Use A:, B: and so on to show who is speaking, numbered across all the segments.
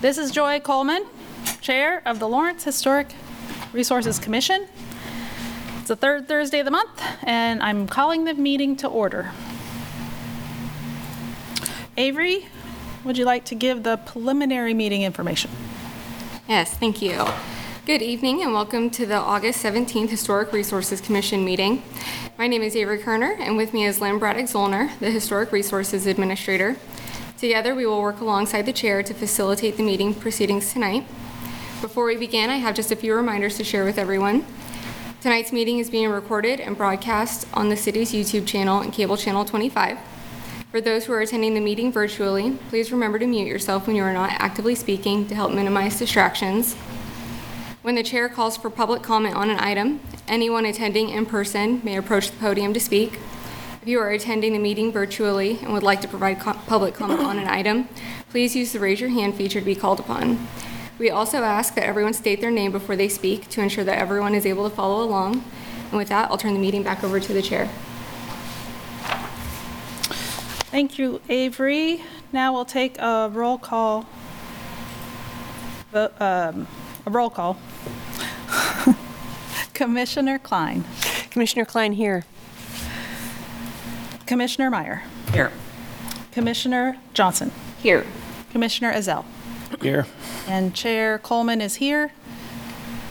A: This is Joy Coleman, Chair of the Lawrence Historic Resources Commission. It's the third Thursday of the month, and I'm calling the meeting to order. Avery, would you like to give the preliminary meeting information?
B: Yes, thank you. Good evening and welcome to the August 17th Historic Resources Commission meeting. My name is Avery Kerner and with me is Lynn Braddock Zollner, the Historic Resources Administrator. Together, we will work alongside the chair to facilitate the meeting proceedings tonight. Before we begin, I have just a few reminders to share with everyone. Tonight's meeting is being recorded and broadcast on the city's YouTube channel and cable channel 25. For those who are attending the meeting virtually, please remember to mute yourself when you are not actively speaking to help minimize distractions. When the chair calls for public comment on an item, anyone attending in person may approach the podium to speak. If you are attending the meeting virtually and would like to provide co- public comment on an item, please use the raise your hand feature to be called upon. We also ask that everyone state their name before they speak to ensure that everyone is able to follow along. And with that, I'll turn the meeting back over to the chair.
A: Thank you, Avery. Now we'll take a roll call. vo- um, A roll call. Commissioner Klein.
C: Commissioner Klein here.
A: Commissioner Meyer.
C: Here.
A: Commissioner Johnson.
C: Here.
A: Commissioner Ezell.
D: Here.
A: And Chair Coleman is here.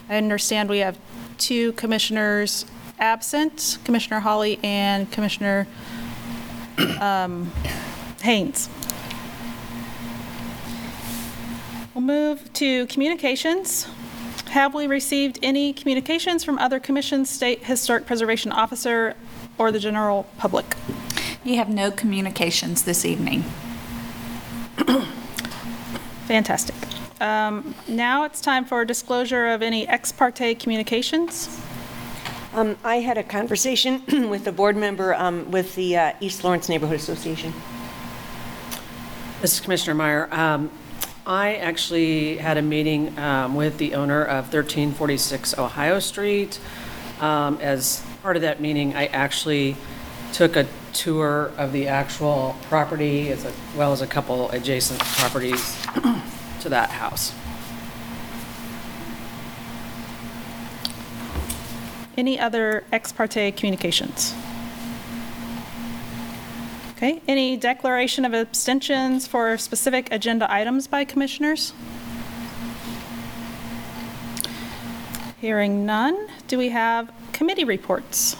A: I understand we have two commissioners absent, Commissioner Holly and Commissioner um, Haynes. We'll move to communications. Have we received any communications from other commissions, state historic preservation officer, or the general public?
E: You have no communications this evening.
A: Fantastic. Um, Now it's time for a disclosure of any ex parte communications.
C: Um, I had a conversation with a board member um, with the uh, East Lawrence Neighborhood Association.
F: This is Commissioner Meyer. Um, I actually had a meeting um, with the owner of 1346 Ohio Street. Um, As part of that meeting, I actually took a tour of the actual property as well as a couple adjacent properties to that house.
A: Any other ex parte communications? Okay, any declaration of abstentions for specific agenda items by commissioners? Hearing none, do we have committee reports?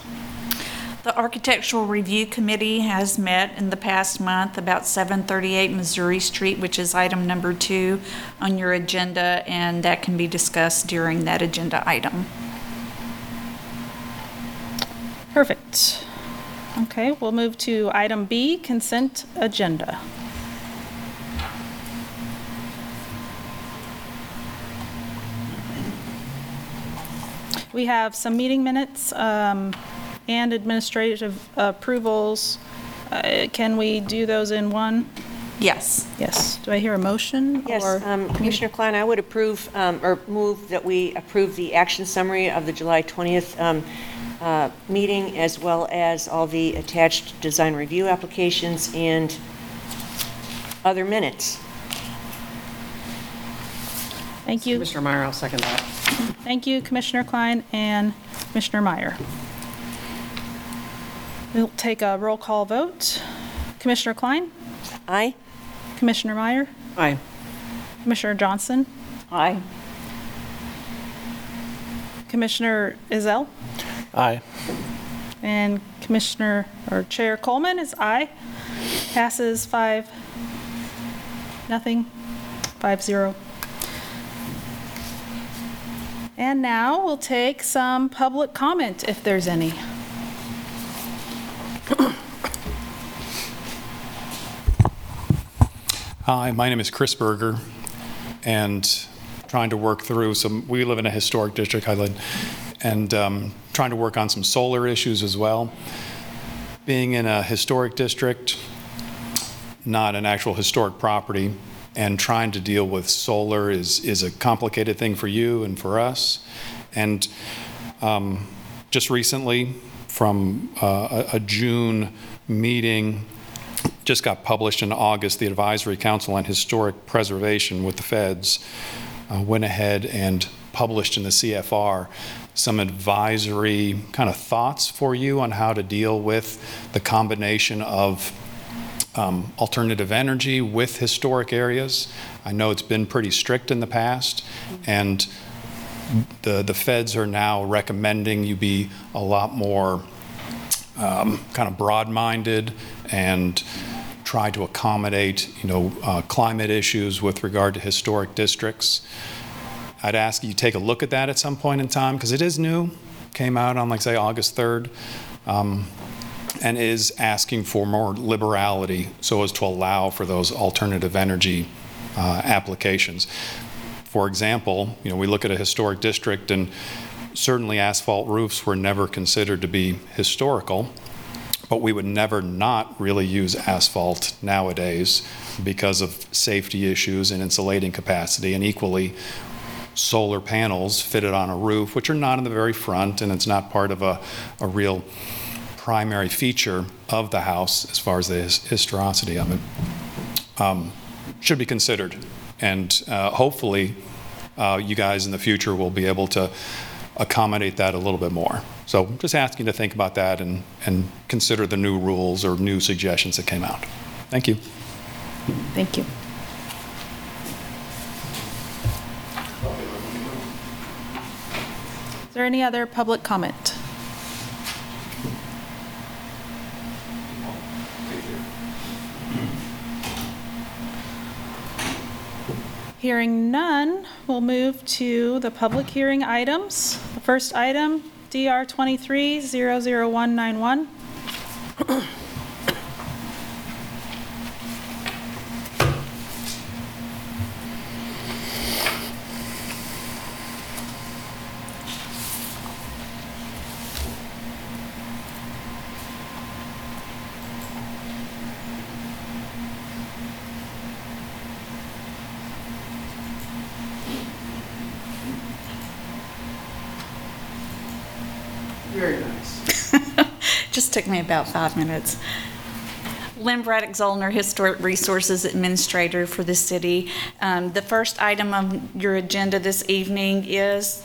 E: The Architectural Review Committee has met in the past month about 738 Missouri Street, which is item number two on your agenda, and that can be discussed during that agenda item.
A: Perfect. Okay, we'll move to item B, consent agenda. We have some meeting minutes um, and administrative approvals. Uh, Can we do those in one?
E: Yes.
A: Yes. Do I hear a motion?
C: Yes,
A: or-
C: um, Commissioner Klein, I would approve, um, or move that we approve the action summary of the July 20th um, uh, meeting, as well as all the attached design review applications and other minutes.
A: Thank you.
F: Commissioner Meyer, I'll second that.
A: Thank you, Commissioner Klein and Commissioner Meyer. We'll take a roll call vote. Commissioner Klein?
C: Aye?
A: Commissioner Meyer?
F: Aye.
A: Commissioner Johnson?
C: Aye.
A: Commissioner Ezell?
D: Aye.
A: And Commissioner, or Chair Coleman is aye. Passes five, nothing, five zero. And now we'll take some public comment if there's any.
D: Hi, my name is Chris Berger, and trying to work through some, we live in a historic district, I and um, trying to work on some solar issues as well. Being in a historic district, not an actual historic property, and trying to deal with solar is, is a complicated thing for you and for us. And um, just recently, from uh, a June meeting, just got published in August, the Advisory Council on Historic Preservation with the feds uh, went ahead and published in the CFR some advisory kind of thoughts for you on how to deal with the combination of um, alternative energy with historic areas. I know it's been pretty strict in the past, and the, the feds are now recommending you be a lot more um, kind of broad-minded and try to accommodate, you know, uh, climate issues with regard to historic districts. I'd ask you take a look at that at some point in time because it is new, came out on like say August 3rd, um, and is asking for more liberality so as to allow for those alternative energy uh, applications. For example, you know, we look at a historic district and certainly asphalt roofs were never considered to be historical, but we would never not really use asphalt nowadays because of safety issues and insulating capacity. And equally, solar panels fitted on a roof, which are not in the very front, and it's not part of a, a real primary feature of the house as far as the his- historicity of it, um, should be considered. And uh, hopefully, uh, you guys in the future will be able to accommodate that a little bit more. So just asking to think about that and, and consider the new rules or new suggestions that came out. Thank you.
A: Thank you. Is there any other public comment? Hearing none, we'll move to the public hearing items. The first item, DR 23-00191.
E: Me about five minutes. Lynn Braddock Zollner, Historic Resources Administrator for the city. Um, The first item on your agenda this evening is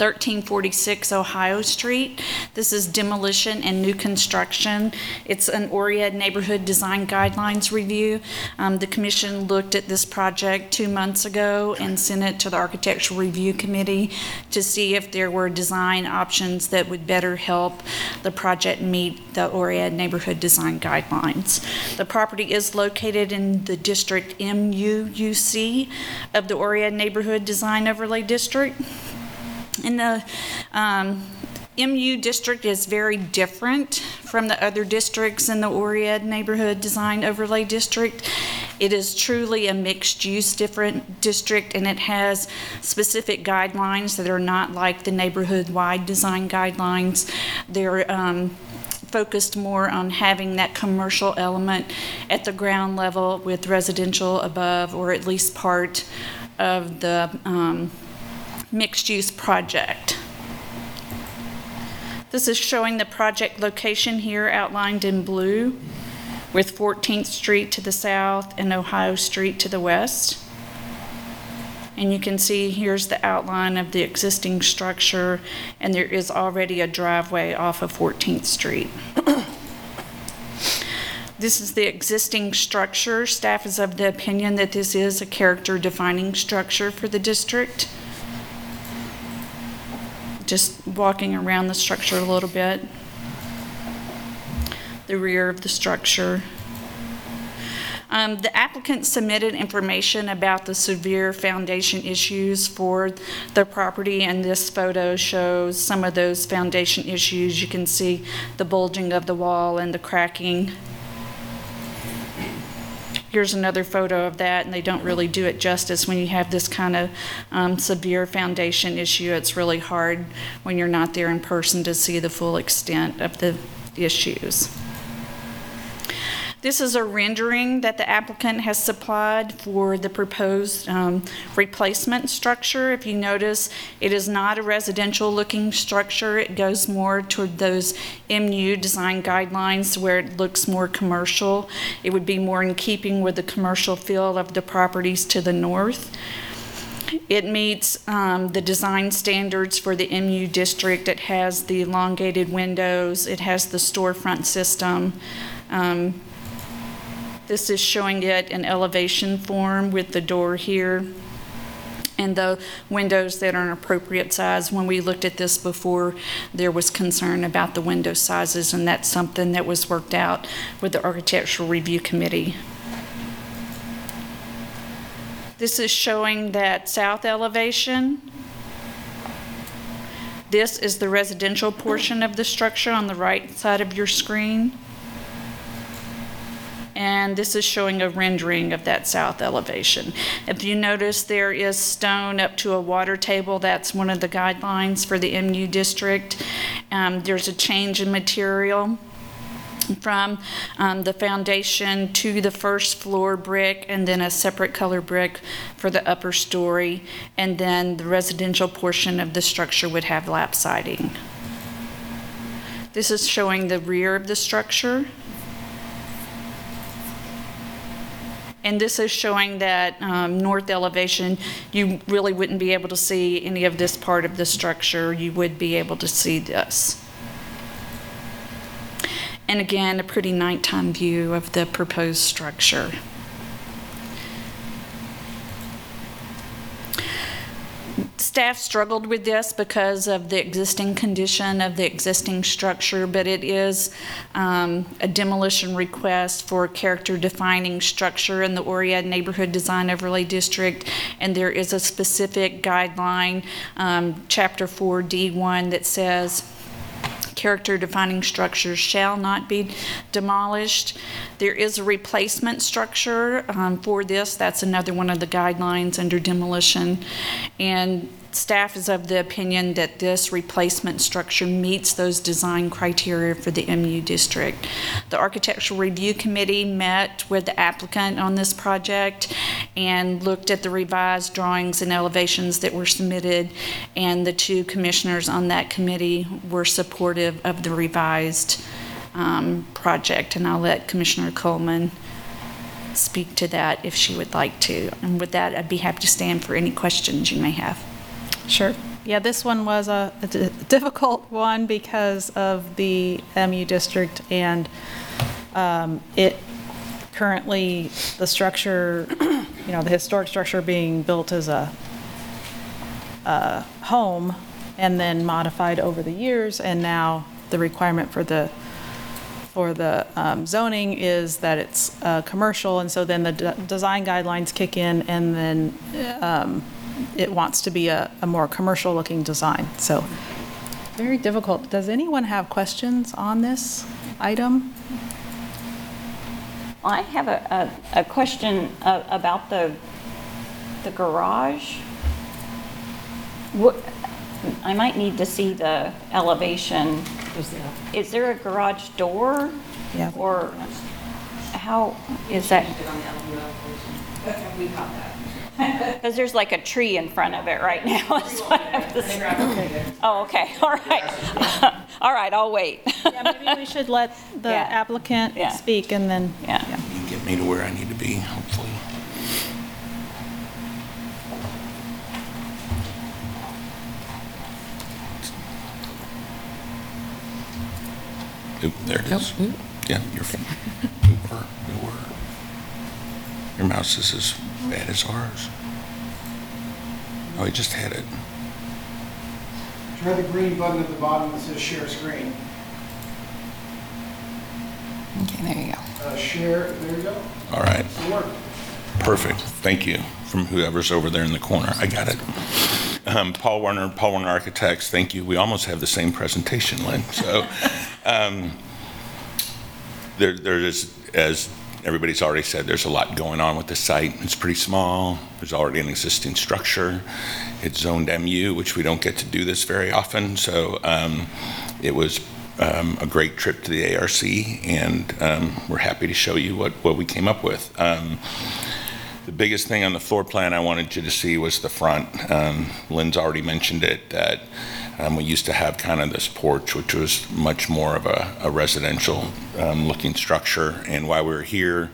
E: 1346 Ohio Street. This is demolition and new construction. It's an Oread Neighborhood Design Guidelines Review. Um, The commission looked at this project two months ago and sent it to the Architectural Review Committee to see if there were design options that would better help the project meet the Oread Neighborhood Design Guidelines. The property is located in the District MUUC of the Oread Neighborhood Design Overlay District. And the um, MU district is very different from the other districts in the Oread Neighborhood Design Overlay District. It is truly a mixed-use different district, and it has specific guidelines that are not like the neighborhood-wide design guidelines. They're um, focused more on having that commercial element at the ground level with residential above, or at least part of the um, mixed-use project. This is showing the project location here outlined in blue with 14th Street to the south and Ohio Street to the west. And you can see here's the outline of the existing structure, and there is already a driveway off of 14th Street. This is the existing structure. Staff is of the opinion that this is a character-defining structure for the district just walking around the structure a little bit. The rear of the structure. Um, The applicant submitted information about the severe foundation issues for the property, and this photo shows some of those foundation issues. You can see the bulging of the wall and the cracking. Here's another photo of that, and they don't really do it justice when you have this kind of um, severe foundation issue. It's really hard when you're not there in person to see the full extent of the issues. This is a rendering that the applicant has supplied for the proposed um, replacement structure. If you notice, it is not a residential-looking structure. It goes more toward those MU design guidelines where it looks more commercial. It would be more in keeping with the commercial feel of the properties to the north. It meets um, the design standards for the MU district. It has the elongated windows. It has the storefront system. Um, This is showing it in elevation form with the door here and the windows that are an appropriate size. When we looked at this before, there was concern about the window sizes, and that's something that was worked out with the Architectural Review Committee. This is showing that south elevation. This is the residential portion of the structure on the right side of your screen. And this is showing a rendering of that south elevation. If you notice, there is stone up to a water table. That's one of the guidelines for the MU district. Um, There's a change in material from um, the foundation to the first floor brick, and then a separate color brick for the upper story. And then the residential portion of the structure would have lap siding. This is showing the rear of the structure. And this is showing that um, north elevation, you really wouldn't be able to see any of this part of the structure. You would be able to see this. And again, a pretty nighttime view of the proposed structure. Staff struggled with this because of the existing condition of the existing structure, but it is um, a demolition request for character-defining structure in the Oread Neighborhood Design Overlay District, and there is a specific guideline, um, Chapter 4D1, that says character-defining structures shall not be demolished. There is a replacement structure um, for this. That's another one of the guidelines under demolition. And staff is of the opinion that this replacement structure meets those design criteria for the MU district. The Architectural Review Committee met with the applicant on this project and looked at the revised drawings and elevations that were submitted, and the two commissioners on that committee were supportive of the revised um, project. And I'll let Commissioner Coleman speak to that if she would like to. And with that, I'd be happy to stand for any questions you may have.
A: Sure. Yeah, this one was a a difficult one because of the MU district and um, it currently, the structure, you know, the historic structure being built as a, a home and then modified over the years, and now the requirement for the, for the um, zoning is that it's uh, commercial, and so then the de- design guidelines kick in, and then um, it wants to be a, a more commercial-looking design, so very difficult. Does anyone have questions on this item?
G: I have a, a, a question uh, about the, the garage. What, I might need to see the elevation. Is there a garage door?
A: Yeah.
G: Or how is that? Because there's like a tree in front of it right now. is what I was- Oh, okay, all right. All right, I'll wait.
A: Yeah, maybe we should let the
G: Yeah.
A: applicant
G: Yeah.
A: speak and then,
G: Yeah.
A: yeah.
H: You get me to where I need to be, hopefully. Oop, there it is. Yeah, you're, you were, you were. Your mouse is as bad as ours. Oh, he just had it.
I: Try the green button at the bottom that says share screen.
B: Okay, there you go.
I: Uh, Share, there you go.
H: All right.
I: It worked.
H: Perfect. Thank you from whoever's over there in the corner. I got it. Um, Paul Warner, Paul Warner Architects, thank you. We almost have the same presentation, Lynn. So um, there, there is, as everybody's already said, there's a lot going on with the site. It's pretty small. There's already an existing structure. It's zoned MU, which we don't get to do this very often. So um, it was um, a great trip to the ARC, and um, we're happy to show you what, what we came up with. Um, the biggest thing on the floor plan I wanted you to see was the front. Um, Lynn's already mentioned it, that um, we used to have kind of this porch, which was much more of a, a residential um, looking structure. And while we were here,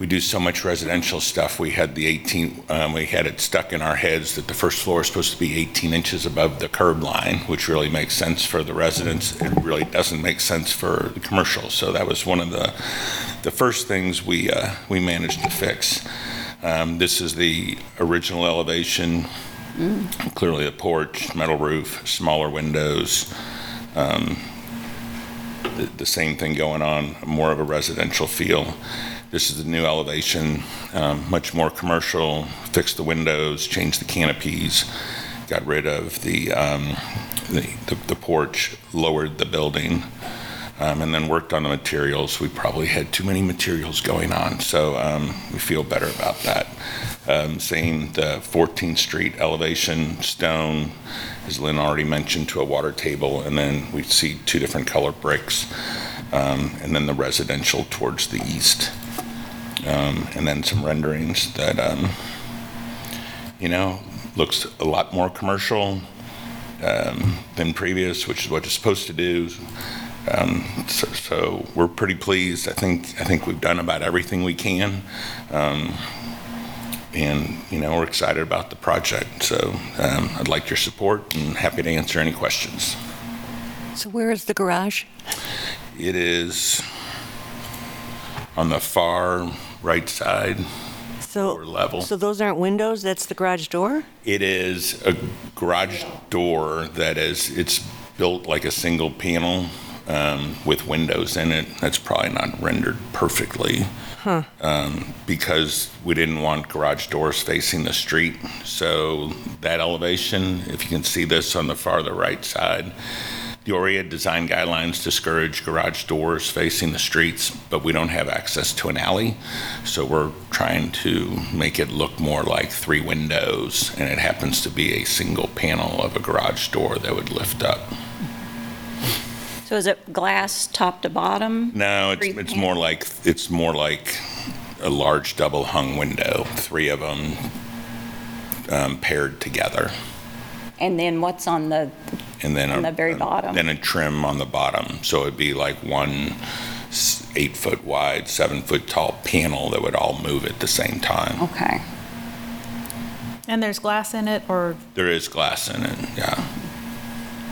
H: we do so much residential stuff. We had the 18, um, we had it stuck in our heads that the first floor is supposed to be 18 inches above the curb line, which really makes sense for the residents. It really doesn't make sense for the commercial. So that was one of the, the first things we, uh, we managed to fix. Um, this is the original elevation. Clearly a porch, metal roof, smaller windows. Um, the, the same thing going on, more of a residential feel. This is the new elevation, um, much more commercial, fixed the windows, changed the canopies, got rid of the, um, the, the, the porch, lowered the building, um, and then worked on the materials. We probably had too many materials going on, so um, we feel better about that. Um, same, the 14th Street elevation, stone, as Lynn already mentioned, to a water table, and then we see two different color bricks, um, and then the residential towards the east. Um, and then some renderings that, um, you know, looks a lot more commercial um, than previous, which is what it's supposed to do. Um, so, so we're pretty pleased. I think I think we've done about everything we can, um, and you know we're excited about the project. So um, I'd like your support and happy to answer any questions.
C: So where is the garage?
H: It is on the far right side.
C: So,
H: Lower level.
C: so those aren't windows, that's the garage door?
H: It is a garage door that is, it's built like a single panel um, with windows in it. That's probably not rendered perfectly. Um, because we didn't want garage doors facing the street. So that elevation, if you can see this on the farther right side, the Oread design guidelines discourage garage doors facing the streets, but we don't have access to an alley. So we're trying to make it look more like three windows, and it happens to be a single panel of a garage door that would lift up.
G: So is it glass top to bottom?
H: No, it's,
G: Three
H: it's
G: pan-
H: more like, it's more like a large double hung window, three of them um, paired together.
G: And then what's on the,
H: And then.
G: On
H: a-
G: the very bottom.
H: Then a trim on the bottom. So it'd be like one s- eight foot wide, seven foot tall panel that would all move at the same time.
G: okay.
A: And there's glass in it, or,
H: There is glass in it, yeah.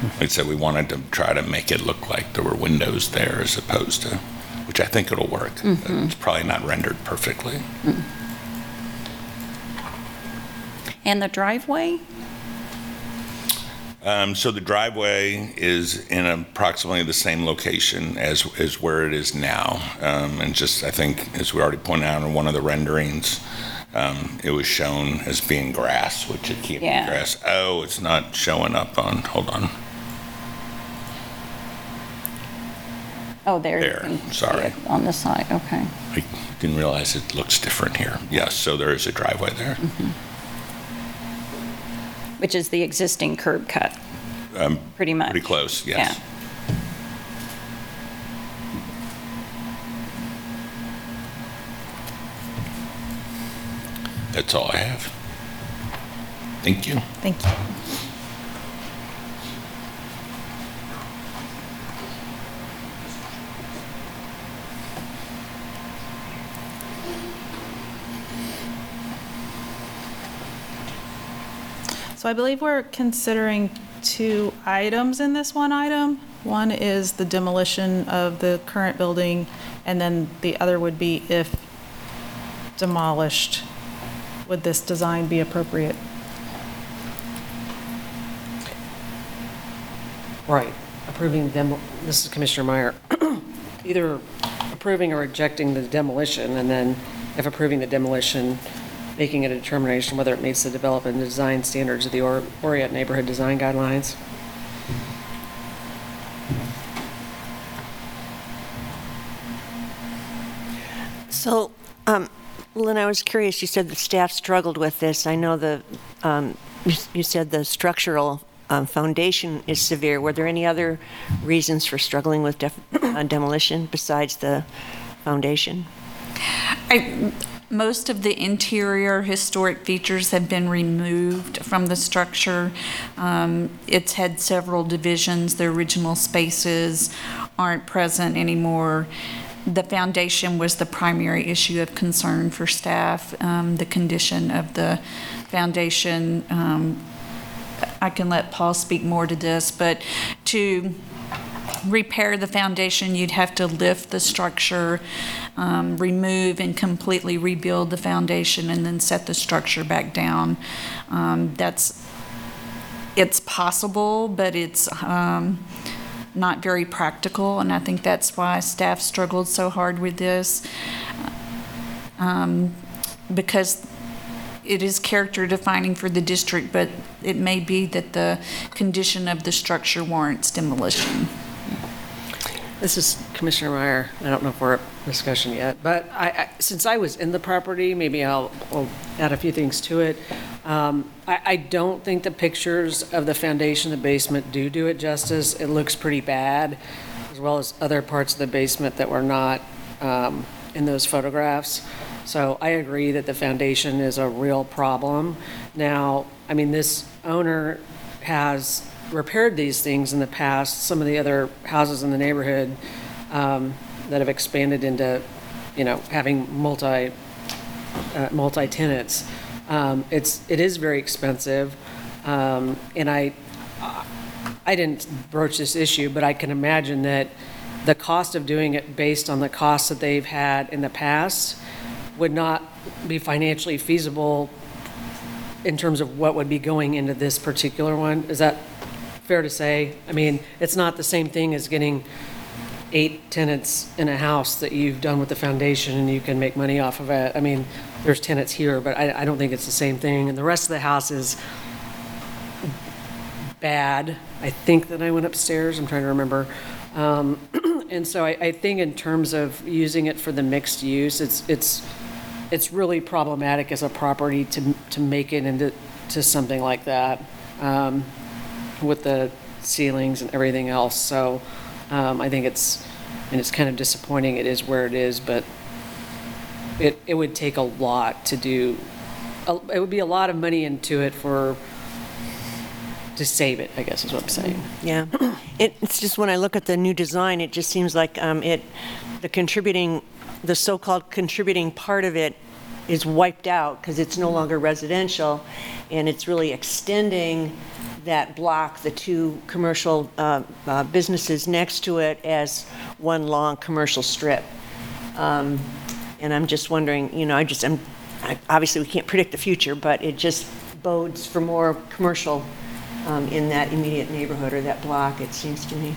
H: Like I said, we wanted to try to make it look like there were windows there as opposed to, which I think it'll work.
G: Mm-hmm.
H: It's probably not rendered perfectly.
G: And the driveway?
H: Um, so the driveway is in approximately the same location as, as where it is now. Um, and just, I think, as we already pointed out in one of the renderings, um, it was shown as being grass, which it can't be grass. Oh, it's not showing up on, hold on.
G: Oh, there. you
H: There,
G: can see
H: sorry.
G: it On the side, okay.
H: I didn't realize it looks different here. Yes, so there is a driveway there.
G: Which is the existing curb cut,
H: Um,
G: pretty much.
H: Pretty close, yes.
G: Yeah.
H: That's all I have. Thank you.
A: thank you. So I believe we're considering two items in this one item. One is the demolition of the current building, and then the other would be if demolished, would this design be appropriate?
F: Right, approving them, this is Commissioner Meyer, either approving or rejecting the demolition, and then if approving the demolition, making a determination whether it meets the development and design standards of the Or- Oread Neighborhood Design Guidelines.
C: So, um, Lynn, I was curious, you said the staff struggled with this. I know the, um, you you said the structural um, foundation is severe. Were there any other reasons for struggling with def- uh, demolition besides the foundation?
E: I, most of the interior historic features have been removed from the structure. Um, It's had several divisions. The original spaces aren't present anymore. The foundation was the primary issue of concern for staff, um, the condition of the foundation. um, I can let Paul speak more to this, but to repair the foundation, you'd have to lift the structure, um, remove and completely rebuild the foundation, and then set the structure back down. Um, That's, it's possible, but it's um, not very practical, and I think that's why staff struggled so hard with this. Um, Because it is character defining for the district, but it may be that the condition of the structure warrants demolition.
F: This is Commissioner Meyer. I don't know if we're at discussion yet, but I, I- since I was in the property, maybe I'll, I'll add a few things to it. Um, I, I don't think the pictures of the foundation, the basement do do it justice. It looks pretty bad, as well as other parts of the basement that were not um, in those photographs. So I agree that the foundation is a real problem. Now, I mean, this owner has repaired these things in the past. Some of the other houses in the neighborhood um, that have expanded into, you know, having multi, uh, multi-tenants. Um, It's, it is very expensive. Um, And I, I didn't broach this issue, but I can imagine that the cost of doing it based on the costs that they've had in the past would not be financially feasible in terms of what would be going into this particular one. Is that fair to say? I mean, it's not the same thing as getting eight tenants in a house that you've done with the foundation and you can make money off of it. I mean, there's tenants here, but I, I don't think it's the same thing. And the rest of the house is bad. I think that I went upstairs, I'm trying to remember. Um, And so I, I think in terms of using it for the mixed use, it's, it's, it's really problematic as a property to, to make it into, to something like that, um, with the ceilings and everything else. So um, I think it's, and it's kind of disappointing it is where it is, but it, it would take a lot to do, it would be a lot of money into it for, to save it, I guess is what I'm saying.
C: Yeah. It, it's just when I look at the new design, it just seems like um, it, the contributing, the so-called contributing part of it is wiped out because it's no longer residential, and it's really extending that block, the two commercial uh, uh, businesses next to it as one long commercial strip. Um, And I'm just wondering, you know, I just, I'm, I- obviously, we can't predict the future, but it just bodes for more commercial um, in that immediate neighborhood or that block, it seems to me.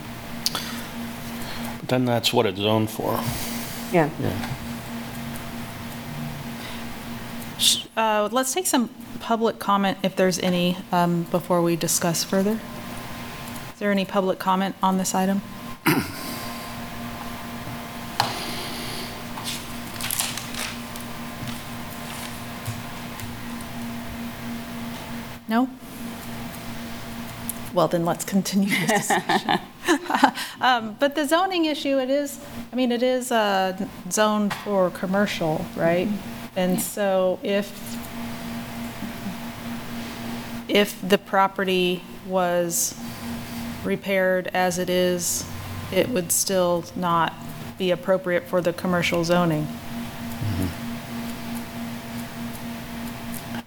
J: Then that's what it's zoned for.
C: Yeah.
A: Uh, Let's take some public comment, if there's any, um, before we discuss further. Is there any public comment on this item? No? Well, then let's continue this discussion. Um, But the zoning issue, it is, I mean, it is uh, zoned for commercial, right? And so if, if the property was repaired as it is, it would still not be appropriate for the commercial zoning.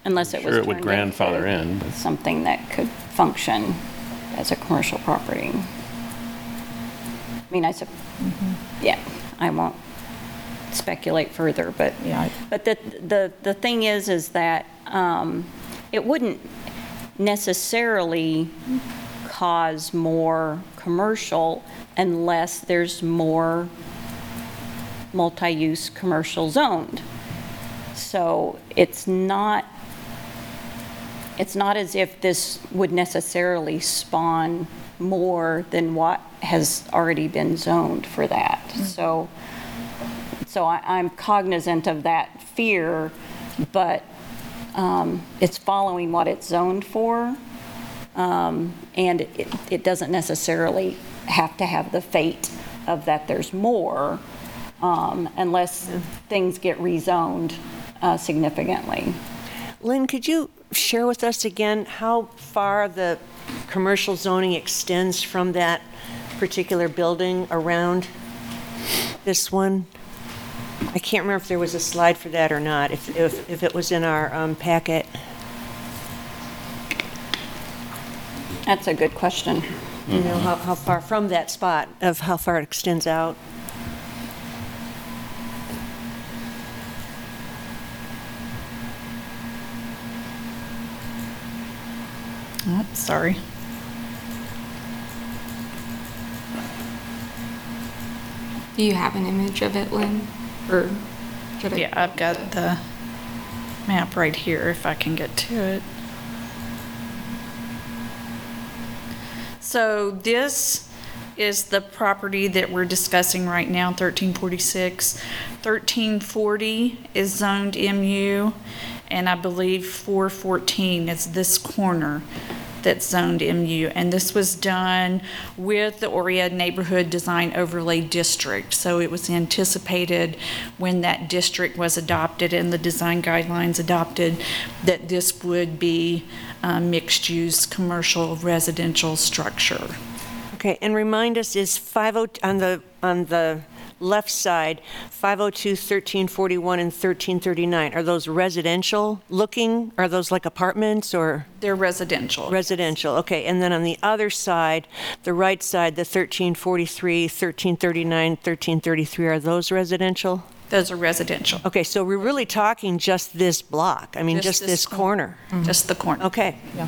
G: Unless it was
J: Sure, it would
G: turned
J: grandfather
G: into
J: in, but-
G: Something that could function as a commercial property. I mean, I sup, yeah, I won't speculate further, but.
A: Yeah, I-
G: But the, the, the thing is, is that um, it wouldn't necessarily cause more commercial unless there's more multi-use commercial zoned. So it's not, it's not as if this would necessarily spawn more than what has already been zoned for that. Mm-hmm. So, so I, I'm cognizant of that fear, but um, it's following what it's zoned for. Um, And it, it doesn't necessarily have to have the fate of that there's more um, unless things get rezoned uh, significantly.
C: Lynn, could you share with us again how far the commercial zoning extends from that particular building around this one? I can't remember if there was a slide for that or not, if, if, if it was in our um, packet.
G: That's a good question.
C: You know, how, how far from that spot, of how far it extends out?
A: Oh, Sorry.
B: Do you have an image of it, Lynn? Or should I?
E: Yeah, I've got the map right here, if I can get to it. So this is the property that we're discussing right now, 1346. 1340 is zoned MU, and I believe 414 is this corner that's zoned MU. And this was done with the Oread Neighborhood Design Overlay District. So it was anticipated when that district was adopted and the design guidelines adopted, that this would be a mixed-use, commercial, residential structure.
C: Okay, and remind us, is 50, on the, on the left side, 502, 1341, and 1339, are those residential looking? Are those like apartments or
E: They're residential.
C: residential? Okay, and then on the other side, the right side, the 1343, 1339, 1333, are those residential?
E: Those are residential.
C: Okay, so we're really talking just this block, I mean,
E: Just
C: just
E: this
C: this
E: cor-
C: corner? Mm-hmm.
E: Just the corner.
C: Okay.
A: Yeah.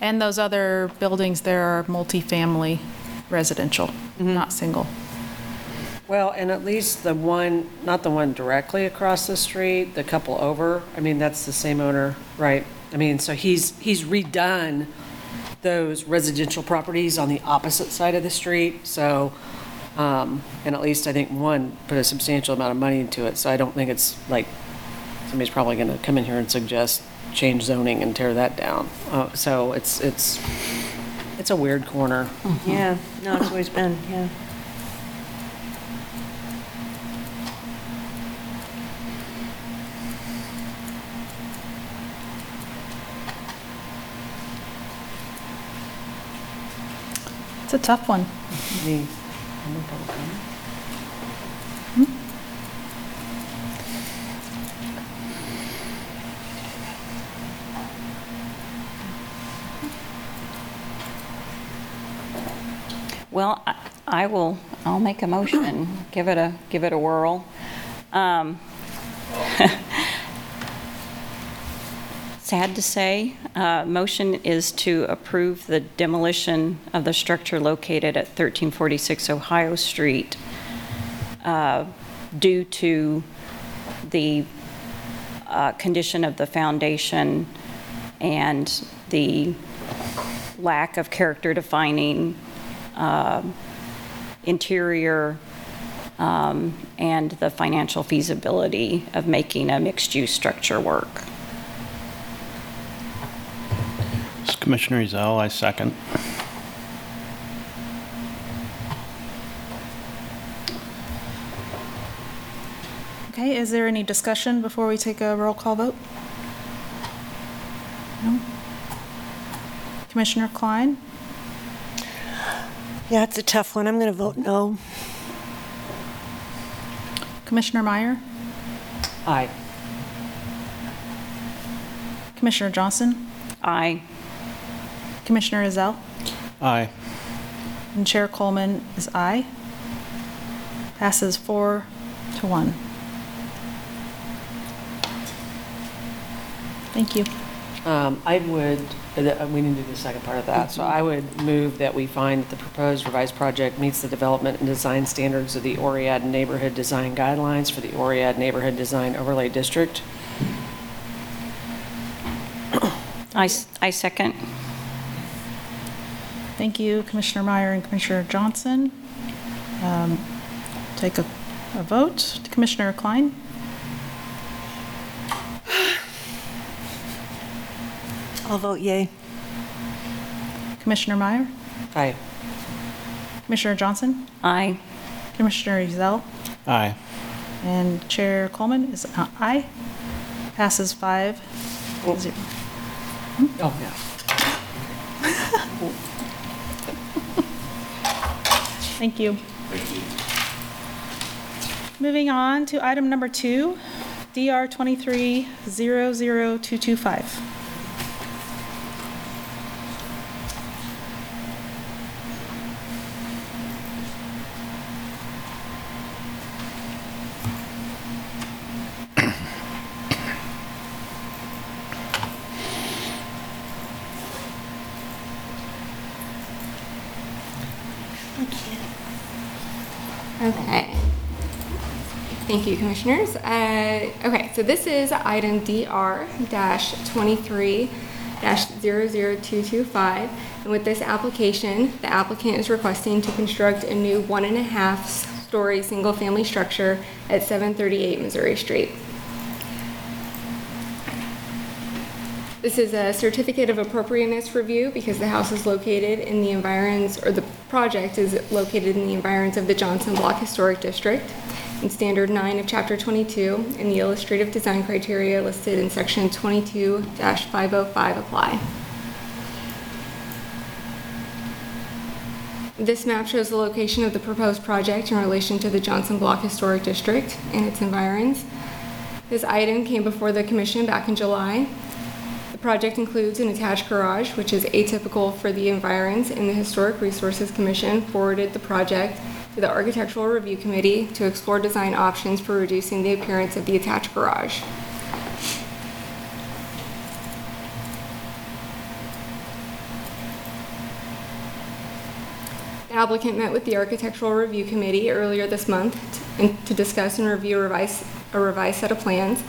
A: And those other buildings there are multifamily residential, not single.
F: Well, and at least the one, not the one directly across the street, the couple over, I mean, that's the same owner, right? I mean, so he's, he's redone those residential properties on the opposite side of the street, so, um, and at least I think one put a substantial amount of money into it, so I don't think it's like, somebody's probably gonna come in here and suggest change zoning and tear that down. Uh, so it's, it's, it's a weird corner.
C: Yeah, no, it's always been, yeah.
A: It's a tough one.
F: The-
G: Well, I- I will, I'll make a motion, give it a, give it a whirl. Um, Sad to say, uh, motion is to approve the demolition of the structure located at 1346 Ohio Street uh, due to the uh, condition of the foundation and the lack of character defining um, interior um, and the financial feasibility of making a mixed-use structure work.
J: This Commissioner Ezell, I second.
A: Okay, is there any discussion before we take a roll call vote? No? Commissioner Klein?
C: Yeah, it's a tough one, I'm going to vote no.
A: Commissioner Meyer?
F: Aye.
A: Commissioner Johnson?
G: Aye.
A: Commissioner Ezell?
J: Aye.
A: And Chair Coleman is aye. Passes four to one. Thank you.
F: Um, I would, uh, we need to do the second part of that. So I would move that we find that the proposed revised project meets the development and design standards of the Oread Neighborhood Design Guidelines for the Oread Neighborhood Design Overlay District.
G: I, s- I second.
A: Thank you, Commissioner Meyer and Commissioner Johnson. Um, Take a a vote. Commissioner Klein?
C: I'll vote yay.
A: Commissioner Meyer,
F: Aye.
A: Commissioner Johnson,
G: Aye.
A: Commissioner Ezell,
J: Aye.
A: and Chair Coleman is uh, aye. Passes five. zero.
F: Oh, yeah.
A: Thank you. Moving on to item number two, DR 23-00225.
B: Commissioners. Uh, Okay, so this is item DR-23-00225. And with this application, the applicant is requesting to construct a new one and a half story single-family structure at 738 Missouri Street. This is a certificate of appropriateness review because the house is located in the environs, or the project is located in the environs of the Johnson Block Historic District. In Standard 9 of Chapter 22, and the illustrative design criteria listed in Section 22-505 apply. This map shows the location of the proposed project in relation to the Johnson Block Historic District and its environs. This item came before the commission back in July. The project includes an attached garage, which is atypical for the environs, and the Historic Resources Commission forwarded the project to the Architectural Review Committee to explore design options for reducing the appearance of the attached garage. The applicant met with the Architectural Review Committee earlier this month to discuss and review a revised set of plans.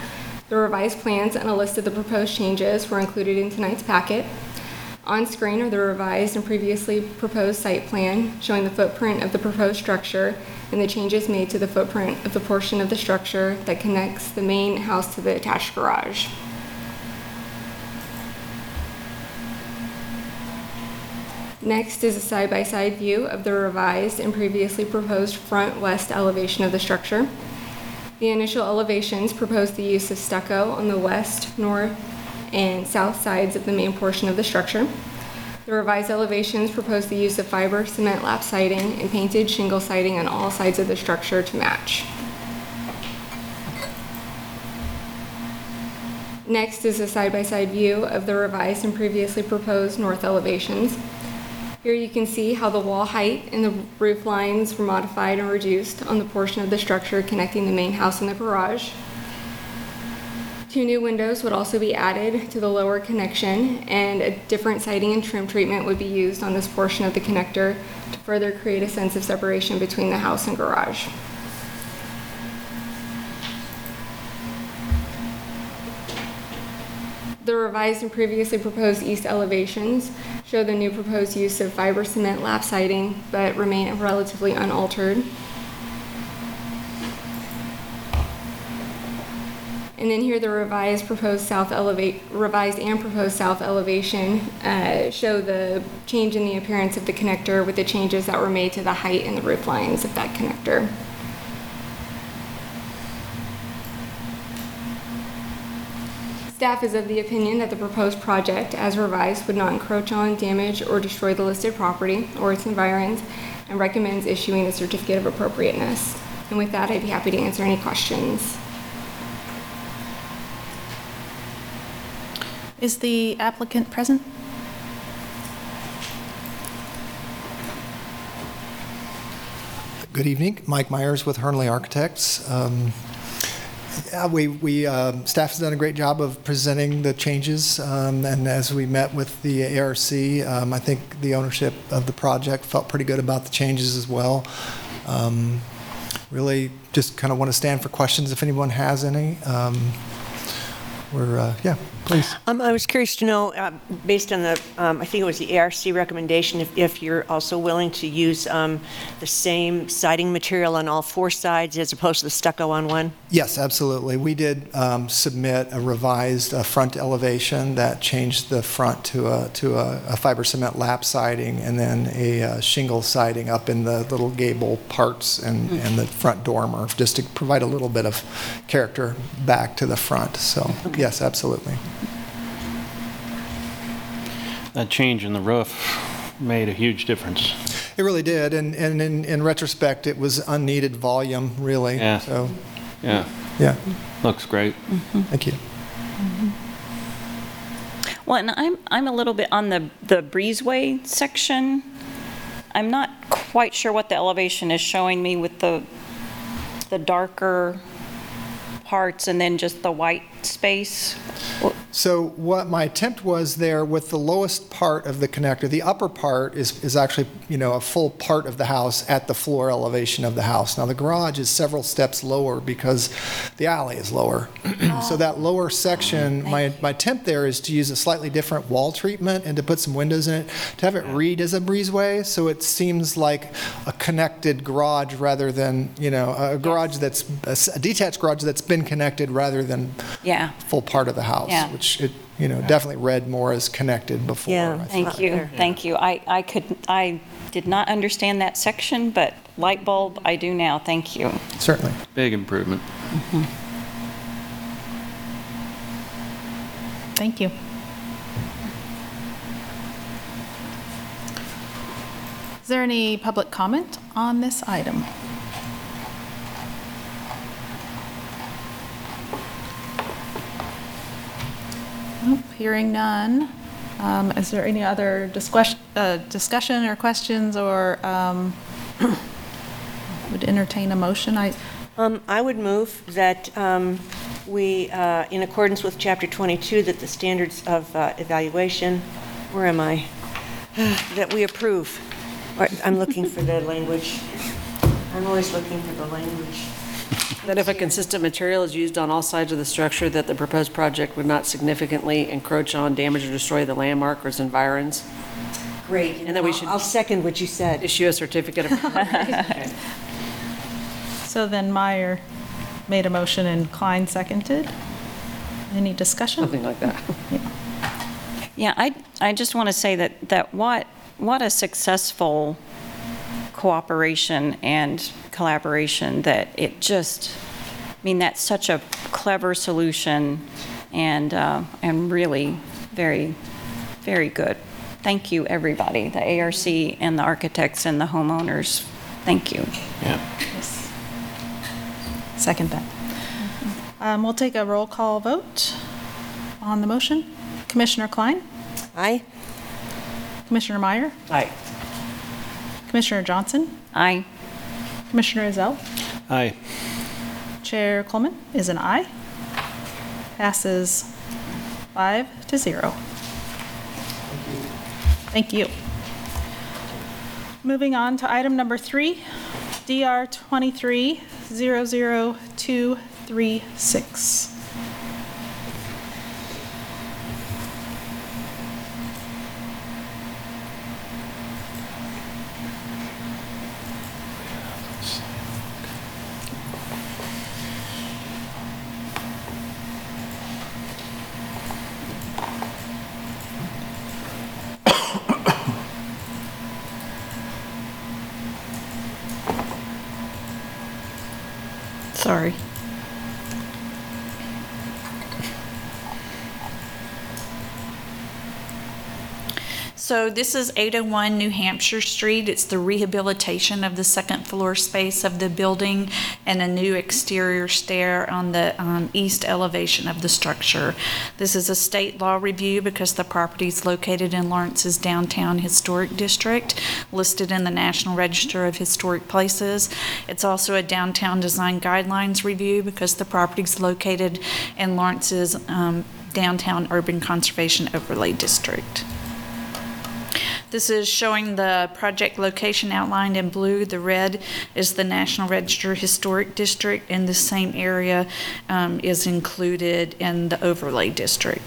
B: The revised plans and a list of the proposed changes were included in tonight's packet. On screen are the revised and previously proposed site plan showing the footprint of the proposed structure and the changes made to the footprint of the portion of the structure that connects the main house to the attached garage. Next is a side-by-side view of the revised and previously proposed front west elevation of the structure. The initial elevations proposed the use of stucco on the west, north, and south sides of the main portion of the structure. The revised elevations propose the use of fiber cement lap siding and painted shingle siding on all sides of the structure to match. Next is a side-by-side view of the revised and previously proposed north elevations. Here you can see how the wall height and the roof lines were modified and reduced on the portion of the structure connecting the main house and the garage. Two new windows would also be added to the lower connection, and a different siding and trim treatment would be used on this portion of the connector to further create a sense of separation between the house and garage. The revised and previously proposed east elevations show the new proposed use of fiber cement lap siding, but remain relatively unaltered. And then here the revised proposed south elevate, revised and proposed south elevation uh, show the change in the appearance of the connector with the changes that were made to the height and the roof lines of that connector. Staff is of the opinion that the proposed project, as revised, would not encroach on, damage, or destroy the listed property or its environs, and recommends issuing a certificate of appropriateness. And with that, I'd be happy to answer any questions.
A: Is the applicant present?
K: Good evening. Mike Myers with Hernley Architects. Um, Yeah, we, we, um, staff has done a great job of presenting the changes, um, and as we met with the ARC, um, I think the ownership of the project felt pretty good about the changes as well. Um, Really just kind of want to stand for questions if anyone has any. Um, we're, uh, yeah, please.
C: Um, I was curious to know, uh, based on the, um, I think it was the ARC recommendation, if, if you're also willing to use um, the same siding material on all four sides as opposed to the stucco on one?
K: Yes, absolutely. We did um, submit a revised uh, front elevation that changed the front to a, to a a fiber cement lap siding and then a uh, shingle siding up in the little gable parts and, and the front dormer, just to provide a little bit of character back to the front. So, yes, absolutely.
J: That change in the roof made a huge difference.
K: It really did, and, and in, in retrospect, it was unneeded volume, really.
J: Yeah.
K: So,
J: Yeah,
K: yeah,
J: looks great. Mm-hmm.
K: thank you. Mm-hmm.
G: Well, and I'm, I'm a little bit on the, the breezeway section. I'm not quite sure what the elevation is showing me with the, the darker parts and then just the white space.
K: So what my attempt was there with the lowest part of the connector, the upper part is, is actually, you know, a full part of the house at the floor elevation of the house. Now, the garage is several steps lower because the alley is lower. So that lower section, my, my attempt there is to use a slightly different wall treatment and to put some windows in it, to have it read as a breezeway, so it seems like a connected garage rather than, you know, a garage that's, a, detached garage that's been connected rather than
G: Yeah,
K: full part of the house,
G: Yeah.
K: which it, you know, definitely read more as connected before.
C: Yeah.
K: I think.
G: thank you, thank you. I, I could, I did not understand that section, but light bulb, I do now, thank you.
K: Certainly.
J: Big improvement. Mm-hmm.
A: Thank you. Is there any public comment on this item? Hearing none. Um, Is there any other discuss- uh, discussion or questions or um, would entertain a motion? I,
C: Um, I would move that um, we, uh, in accordance with Chapter 22, that the standards of uh, evaluation, where am I? That we approve. Or, I'm looking for the language. I'm always looking for the language.
F: That if a consistent material is used on all sides of the structure, that the proposed project would not significantly encroach on, damage, or destroy the landmark or its environs.
C: Great.
F: And then we should-
C: I'll second what you said.
F: Issue a certificate of,
A: so then Meyer made a motion and Klein seconded. Any discussion?
F: something like that.
G: Yeah, I, I just want to say that, that what, what a successful cooperation and collaboration that it just, I mean, that's such a clever solution and, uh, and really very, very good. Thank you, everybody, the ARC and the architects and the homeowners. Thank you.
J: Yeah. Yes.
A: Second that. Um, We'll take a roll call vote on the motion. Commissioner Klein?
C: Aye?
A: Commissioner Meyer?
F: Aye.
A: Commissioner Johnson?
G: Aye.
A: Commissioner Ezell?
J: Aye.
A: Chair Coleman is an aye. Passes five to zero. Thank you. Moving on to item number three, DR 23-00236. Sorry.
E: So this is 801 New Hampshire Street. It's the rehabilitation of the second floor space of the building and a new exterior stair on the um, east elevation of the structure. This is a state law review because the property is located in Lawrence's downtown historic district, listed in the National Register of Historic Places. It's also a downtown design guidelines review because the property is located in Lawrence's um, downtown urban conservation overlay district. This is showing the project location outlined in blue. The red is the National Register Historic District, and the same area um, is included in the overlay district.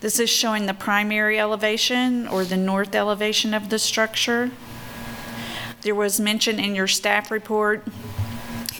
E: This is showing the primary elevation or the north elevation of the structure. There was mention in your staff report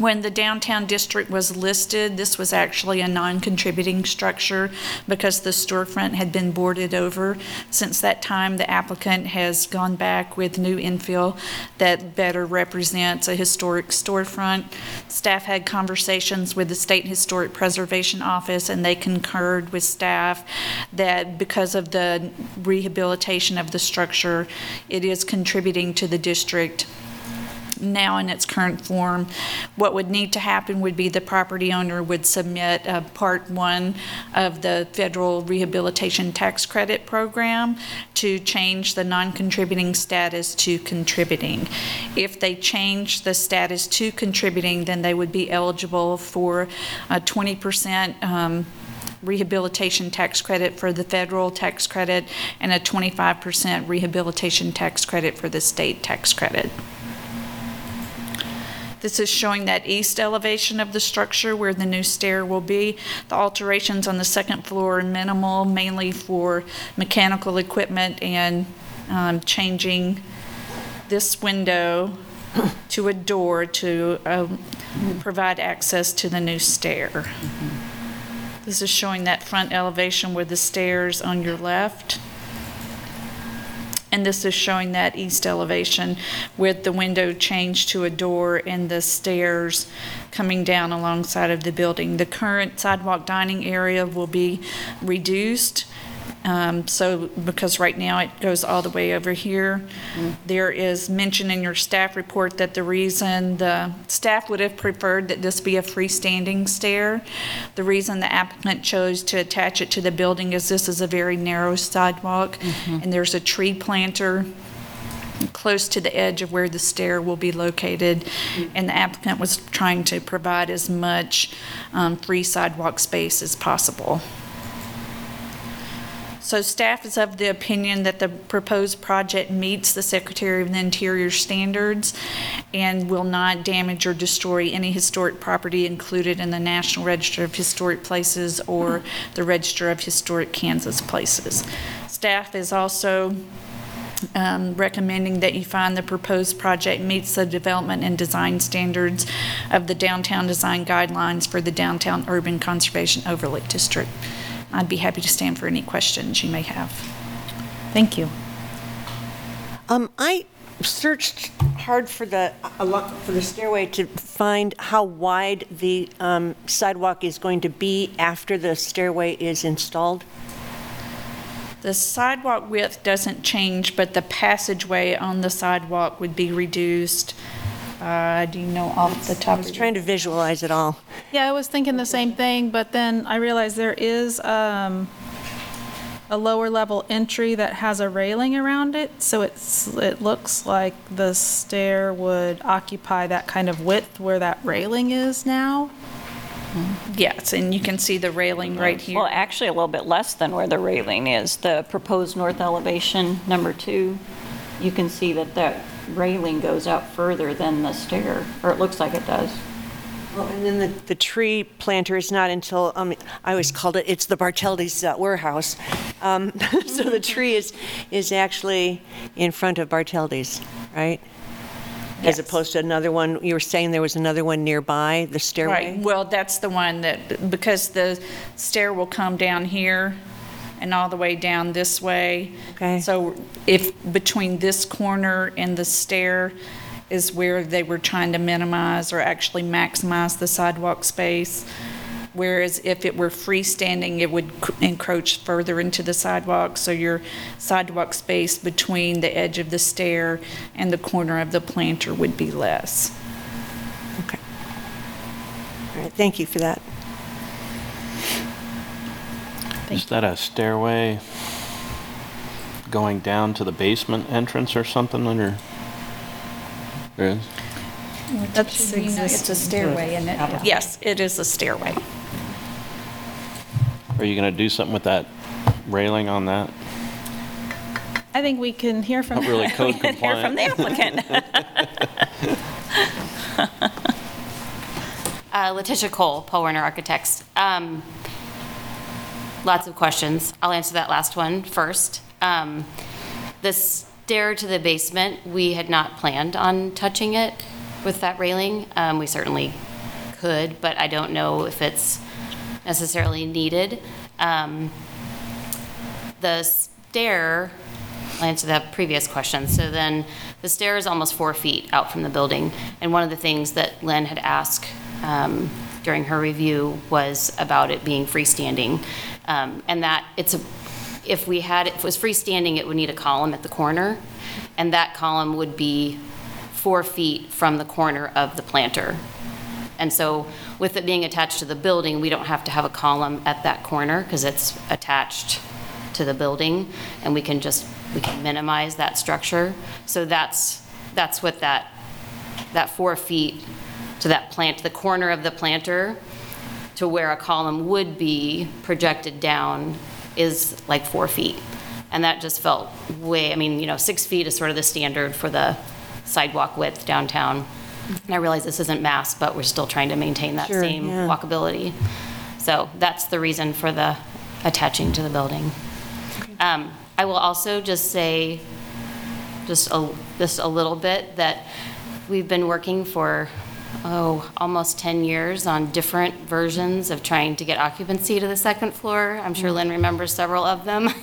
E: when the downtown district was listed, this was actually a non-contributing structure because the storefront had been boarded over. Since that time, the applicant has gone back with new infill that better represents a historic storefront. Staff had conversations with the State Historic Preservation Office, and they concurred with staff that because of the rehabilitation of the structure, it is contributing to the district now in its current form. What would need to happen would be the property owner would submit uh, Part 1 of the Federal Rehabilitation Tax Credit Program to change the non-contributing status to contributing. If they change the status to contributing, then they would be eligible for a 20% um, rehabilitation tax credit for the federal tax credit and a 25% rehabilitation tax credit for the state tax credit. This is showing that east elevation of the structure where the new stair will be. The alterations on the second floor are minimal, mainly for mechanical equipment and um, changing this window to a door to um, provide access to the new stair. This is showing that front elevation with the stairs on your left. And this is showing that east elevation with the window changed to a door and the stairs coming down alongside of the building. The current sidewalk dining area will be reduced. Um, So, because right now it goes all the way over here. There is mention in your staff report that the reason the staff would have preferred that this be a freestanding stair. The reason the applicant chose to attach it to the building is this is a very narrow sidewalk, and there's a tree planter close to the edge of where the stair will be located, and the applicant was trying to provide as much um, free sidewalk space as possible. So staff is of the opinion that the proposed project meets the Secretary of the Interior standards and will not damage or destroy any historic property included in the National Register of Historic Places or the Register of Historic Kansas Places. Staff is also um, recommending that you find the proposed project meets the development and design standards of the downtown design guidelines for the downtown urban conservation overlay district. I'd be happy to stand for any questions you may have. Thank you.
C: Um, I searched hard for the, a lot, for the stairway to find how wide the um, sidewalk is going to be after the stairway is installed.
E: The sidewalk width doesn't change, but the passageway on the sidewalk would be reduced. Uh, Do you know off the top
C: I
E: top
C: was
E: of your
C: trying to visualize it all.
A: Yeah, I was thinking the same thing, but then I realized there is um, a lower level entry that has a railing around it, so it's, it looks like the stair would occupy that kind of width where that railing is now.
E: Yes, and you can see the railing right here.
G: Well,
E: here.
G: actually, a little bit less than where the railing is. The proposed north elevation, number two, you can see that that railing goes out further than the stair, or it looks like it does.
C: Well, And then the, the tree planter is not until, um, I always called it, it's the Barteldes uh, warehouse. Um, So the tree is, is actually in front of Barteldes, right? As
E: Yes.
C: opposed to another one, you were saying there was another one nearby, the stairway?
E: Right, well, that's the one that, because the stair will come down here and all the way down this way.
C: Okay.
E: So if, between this corner and the stair is where they were trying to minimize or actually maximize the sidewalk space. Whereas if it were freestanding, it would cr- encroach further into the sidewalk, so your sidewalk space between the edge of the stair and the corner of the planter would be less.
C: Okay. All right, thank you for that.
J: Is that a stairway going down to the basement entrance or something under? There is?
E: That's, it's a stairway, isn't it? Yes, it is a stairway.
J: Are you gonna do something with that railing on that?
A: I think we can hear from.
J: Not really code
G: Hear from the
J: compliant.
G: applicant.
L: Uh, Letitia Cole, Paul Werner Architects. Um, Lots of questions. I'll answer that last one first. Um, The stair to the basement, we had not planned on touching it with that railing. Um, We certainly could, but I don't know if it's necessarily needed. Um, The stair, I'll answer that previous question. So then, the stair is almost four feet out from the building. And one of the things that Lynn had asked um, during her review was about it being freestanding. Um, And that it's a, if we had, if it was freestanding, it would need a column at the corner. And that column would be four feet from the corner of the planter. And so with it being attached to the building, we don't have to have a column at that corner because it's attached to the building and we can just, we can minimize that structure. So that's, that's what that, that four feet to that plant, the corner of the planter to where a column would be projected down is like four feet. And that just felt way, I mean, you know, six feet is sort of the standard for the sidewalk width downtown. And I realize this isn't mass, but we're still trying to maintain that
C: Sure,
L: same
C: yeah.
L: walkability. So that's the reason for the attaching to the building. Um, I will also just say, just a, just a little bit, that we've been working for, oh, almost 10 years on different versions of trying to get occupancy to the second floor. I'm sure Lynn remembers several of them.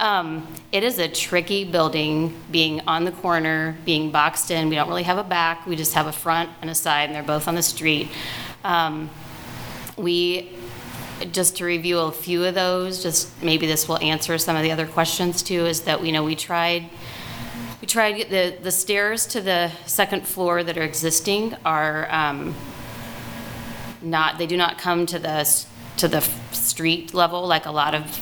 L: Um, It is a tricky building, being on the corner, being boxed in. We don't really have a back, we just have a front and a side, and they're both on the street. Um, We, just to review a few of those, just maybe this will answer some of the other questions too, is that, you know, we tried, we get the, the stairs to the second floor that are existing are um, not, they do not come to the, to the street level like a lot of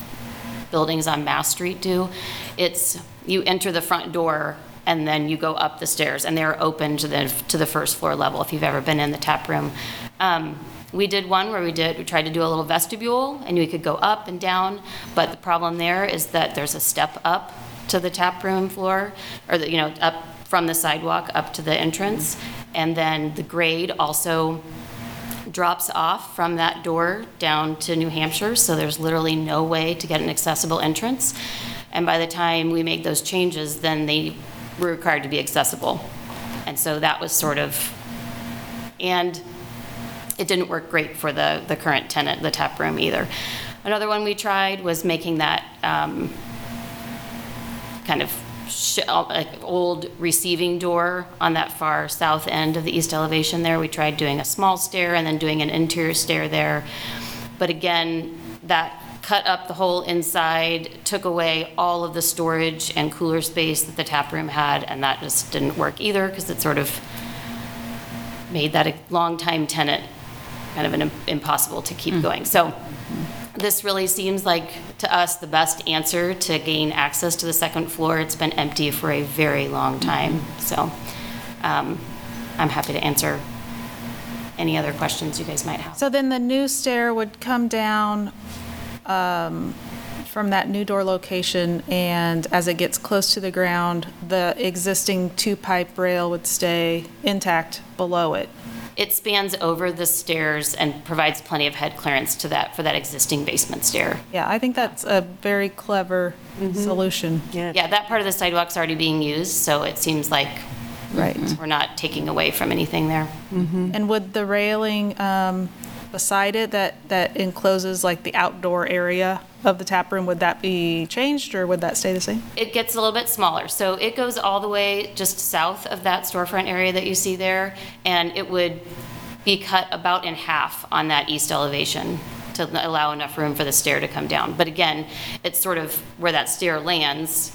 L: buildings on Mass Street do. It's, you enter the front door and then you go up the stairs, and they're open to the, to the first floor level, if you've ever been in the tap room. Um, We did one where we did, we tried to do a little vestibule, and you could go up and down, but the problem there is that there's a step up to the tap room floor, or the, you know, up from the sidewalk up to the entrance, and then the grade also drops off from that door down to New Hampshire, so there's literally no way to get an accessible entrance. And by the time we made those changes, then they were required to be accessible. And so that was sort of, and it didn't work great for the, the current tenant, the tap room either. Another one we tried was making that um, kind of sh- uh, like old receiving door on that far south end of the east elevation there. We tried doing a small stair and then doing an interior stair there. But again, that cut up the whole inside, took away all of the storage and cooler space that the tap room had, and that just didn't work either because it sort of made that a longtime tenant kind of an impossible to keep going. So this really seems like, to us, the best answer to gain access to the second floor. It's been empty for a very long time, so um, I'm happy to answer any other questions you guys might have.
A: So then the new stair would come down um, from that new door location, and as it gets close to the ground, the existing two-pipe rail would stay intact below it.
L: It spans over the stairs and provides plenty of head clearance to that, for that existing basement stair.
A: Yeah, I think that's a very clever solution.
C: Yeah.
L: Yeah, that part of the sidewalk's already being used, so it seems like
A: Right.
L: we're not taking away from anything there.
A: And would the railing um, beside it that, that encloses like the outdoor area of the tap room, would that be changed or would that stay the same?
L: It gets a little bit smaller, so it goes all the way just south of that storefront area that you see there, and it would be cut about in half on that east elevation to allow enough room for the stair to come down. But again, it's sort of where that stair lands,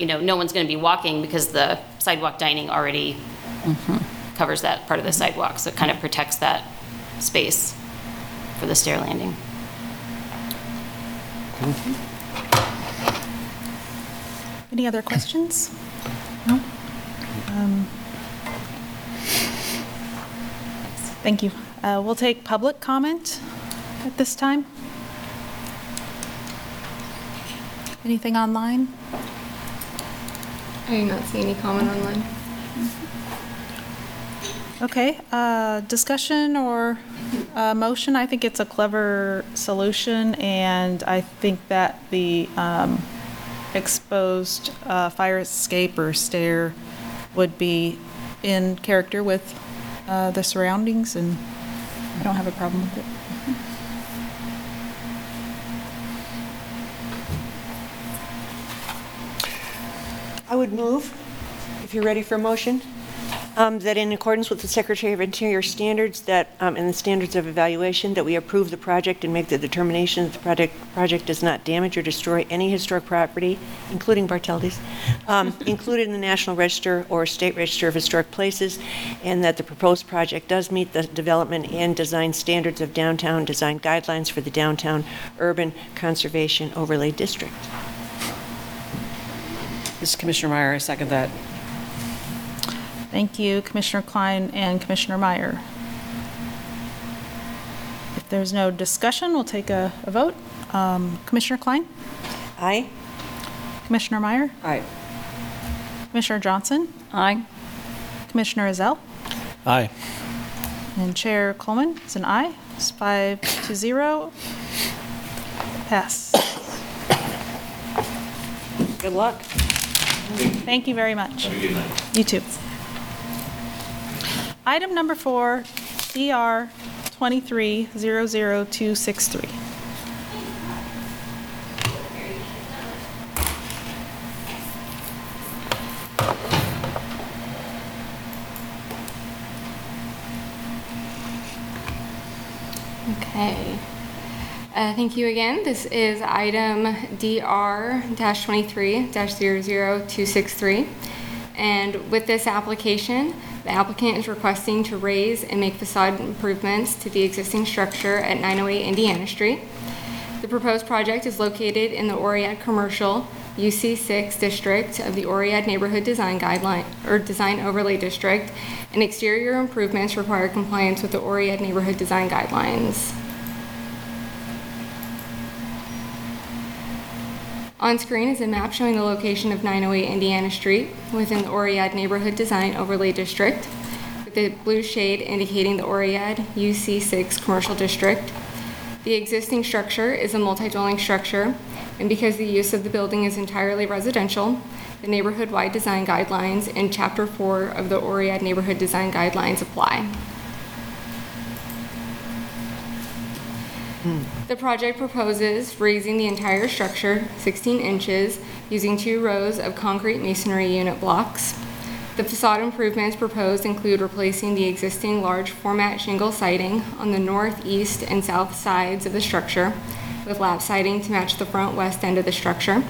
L: you know, no one's going to be walking because the sidewalk dining already mm-hmm. covers that part of the sidewalk, so it kind of protects that space for the stair landing.
A: Any other questions? No? Um, Thank you. Uh, We'll take public comment at this time. Anything online?
B: I do not see any comment online.
A: Okay, uh, discussion or uh, motion, I think it's a clever solution, and I think that the um, exposed uh, fire escape or stair would be in character with uh, the surroundings, and I don't have a problem with it.
C: I would move, if you're ready for a motion, um, that in accordance with the Secretary of Interior standards that, um, and the standards of evaluation, that we approve the project and make the determination that the project, project does not damage or destroy any historic property, including Barteldes, um, included in the National Register or State Register of Historic Places, and that the proposed project does meet the development and design standards of downtown design guidelines for the downtown urban conservation overlay district.
F: This is Commissioner Meyer, I second that.
A: Thank you, Commissioner Klein and Commissioner Meyer. If there's no discussion, we'll take a a vote. Um, Commissioner Klein?
C: Aye?
A: Commissioner Meyer?
F: Aye.
A: Commissioner Johnson?
G: Aye.
A: Commissioner Ezell?
J: Aye.
A: And Chair Coleman is an aye. It's five to zero. Pass.
C: Good luck.
A: Thank you very much. Have a good night. You too. Item number four, DR 2300263.
B: Okay. Uh, Thank you again. This is item DR-23-00263. And with this application, the applicant is requesting to raise and make facade improvements to the existing structure at 908 Indiana Street. The proposed project is located in the Oread Commercial UC6 District of the Oread Neighborhood Design Guideline, or Design Overlay District, and exterior improvements require compliance with the Oread Neighborhood Design Guidelines. On screen is a map showing the location of 908 Indiana Street within the Oread Neighborhood Design Overlay District, with the blue shade indicating the Oread UC6 Commercial District. The existing structure is a multi-dwelling structure, and because the use of the building is entirely residential, the neighborhood-wide design guidelines in Chapter 4 of the Oread Neighborhood Design Guidelines apply. The project proposes raising the entire structure 16 inches using two rows of concrete masonry unit blocks. The facade improvements proposed include replacing the existing large format shingle siding on the north, east, and south sides of the structure with lap siding to match the front west end of the structure.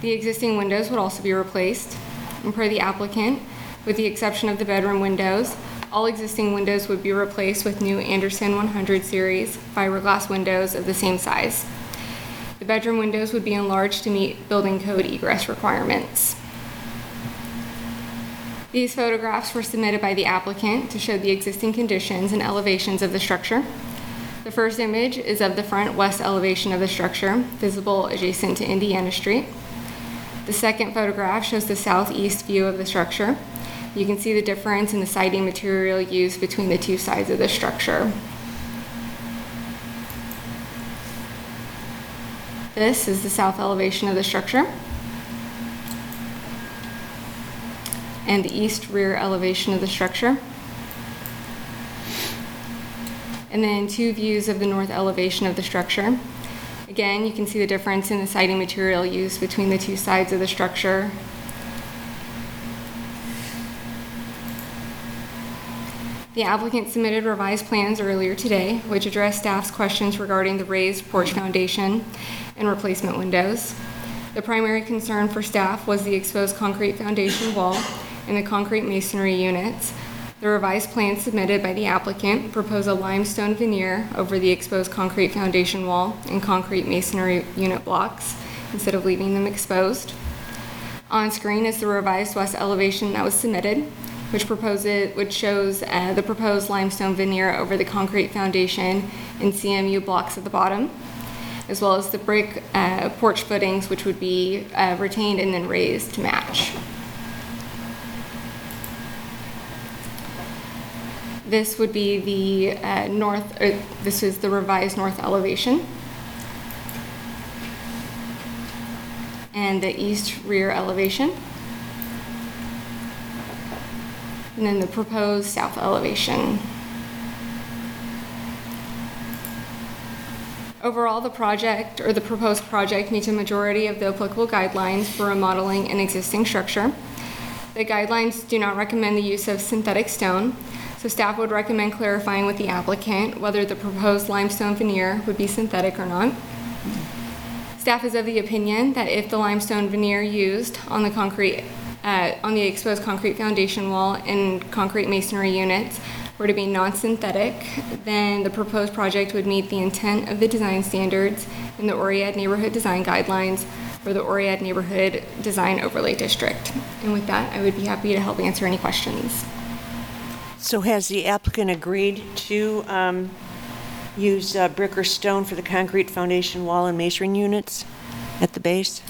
B: The existing windows would also be replaced. And per the applicant, with the exception of the bedroom windows, all existing windows would be replaced with new Andersen 100 series fiberglass windows of the same size. The bedroom windows would be enlarged to meet building code egress requirements. These photographs were submitted by the applicant to show the existing conditions and elevations of the structure. The first image is of the front west elevation of the structure, visible adjacent to Indiana Street. The second photograph shows the southeast view of the structure. You can see the difference in the siding material used between the two sides of the structure. This is the south elevation of the structure. And the east rear elevation of the structure. And then two views of the north elevation of the structure. Again, you can see the difference in the siding material used between the two sides of the structure. The applicant submitted revised plans earlier today, which addressed staff's questions regarding the raised porch foundation and replacement windows. The primary concern for staff was the exposed concrete foundation wall and the concrete masonry units. The revised plans submitted by the applicant propose a limestone veneer over the exposed concrete foundation wall and concrete masonry unit blocks instead of leaving them exposed. On screen is the revised west elevation that was submitted, which proposes, which shows uh, the proposed limestone veneer over the concrete foundation and CMU blocks at the bottom, as well as the brick uh, porch footings, which would be uh, retained and then raised to match. This would be the uh, north, or this is the revised north elevation. And the east rear elevation. And then the proposed south elevation. Overall, the project, or the proposed project, meets a majority of the applicable guidelines for remodeling an existing structure. The guidelines do not recommend the use of synthetic stone, so staff would recommend clarifying with the applicant whether the proposed limestone veneer would be synthetic or not. Staff is of the opinion that if the limestone veneer used on the concrete, uh, on the exposed concrete foundation wall and concrete masonry units were to be non-synthetic, then the proposed project would meet the intent of the design standards in the Oread Neighborhood Design Guidelines for the Oread Neighborhood Design Overlay District. And with that, I would be happy to help answer any questions.
C: So has the applicant agreed to um, use uh, brick or stone for the concrete foundation wall and masonry units at the base?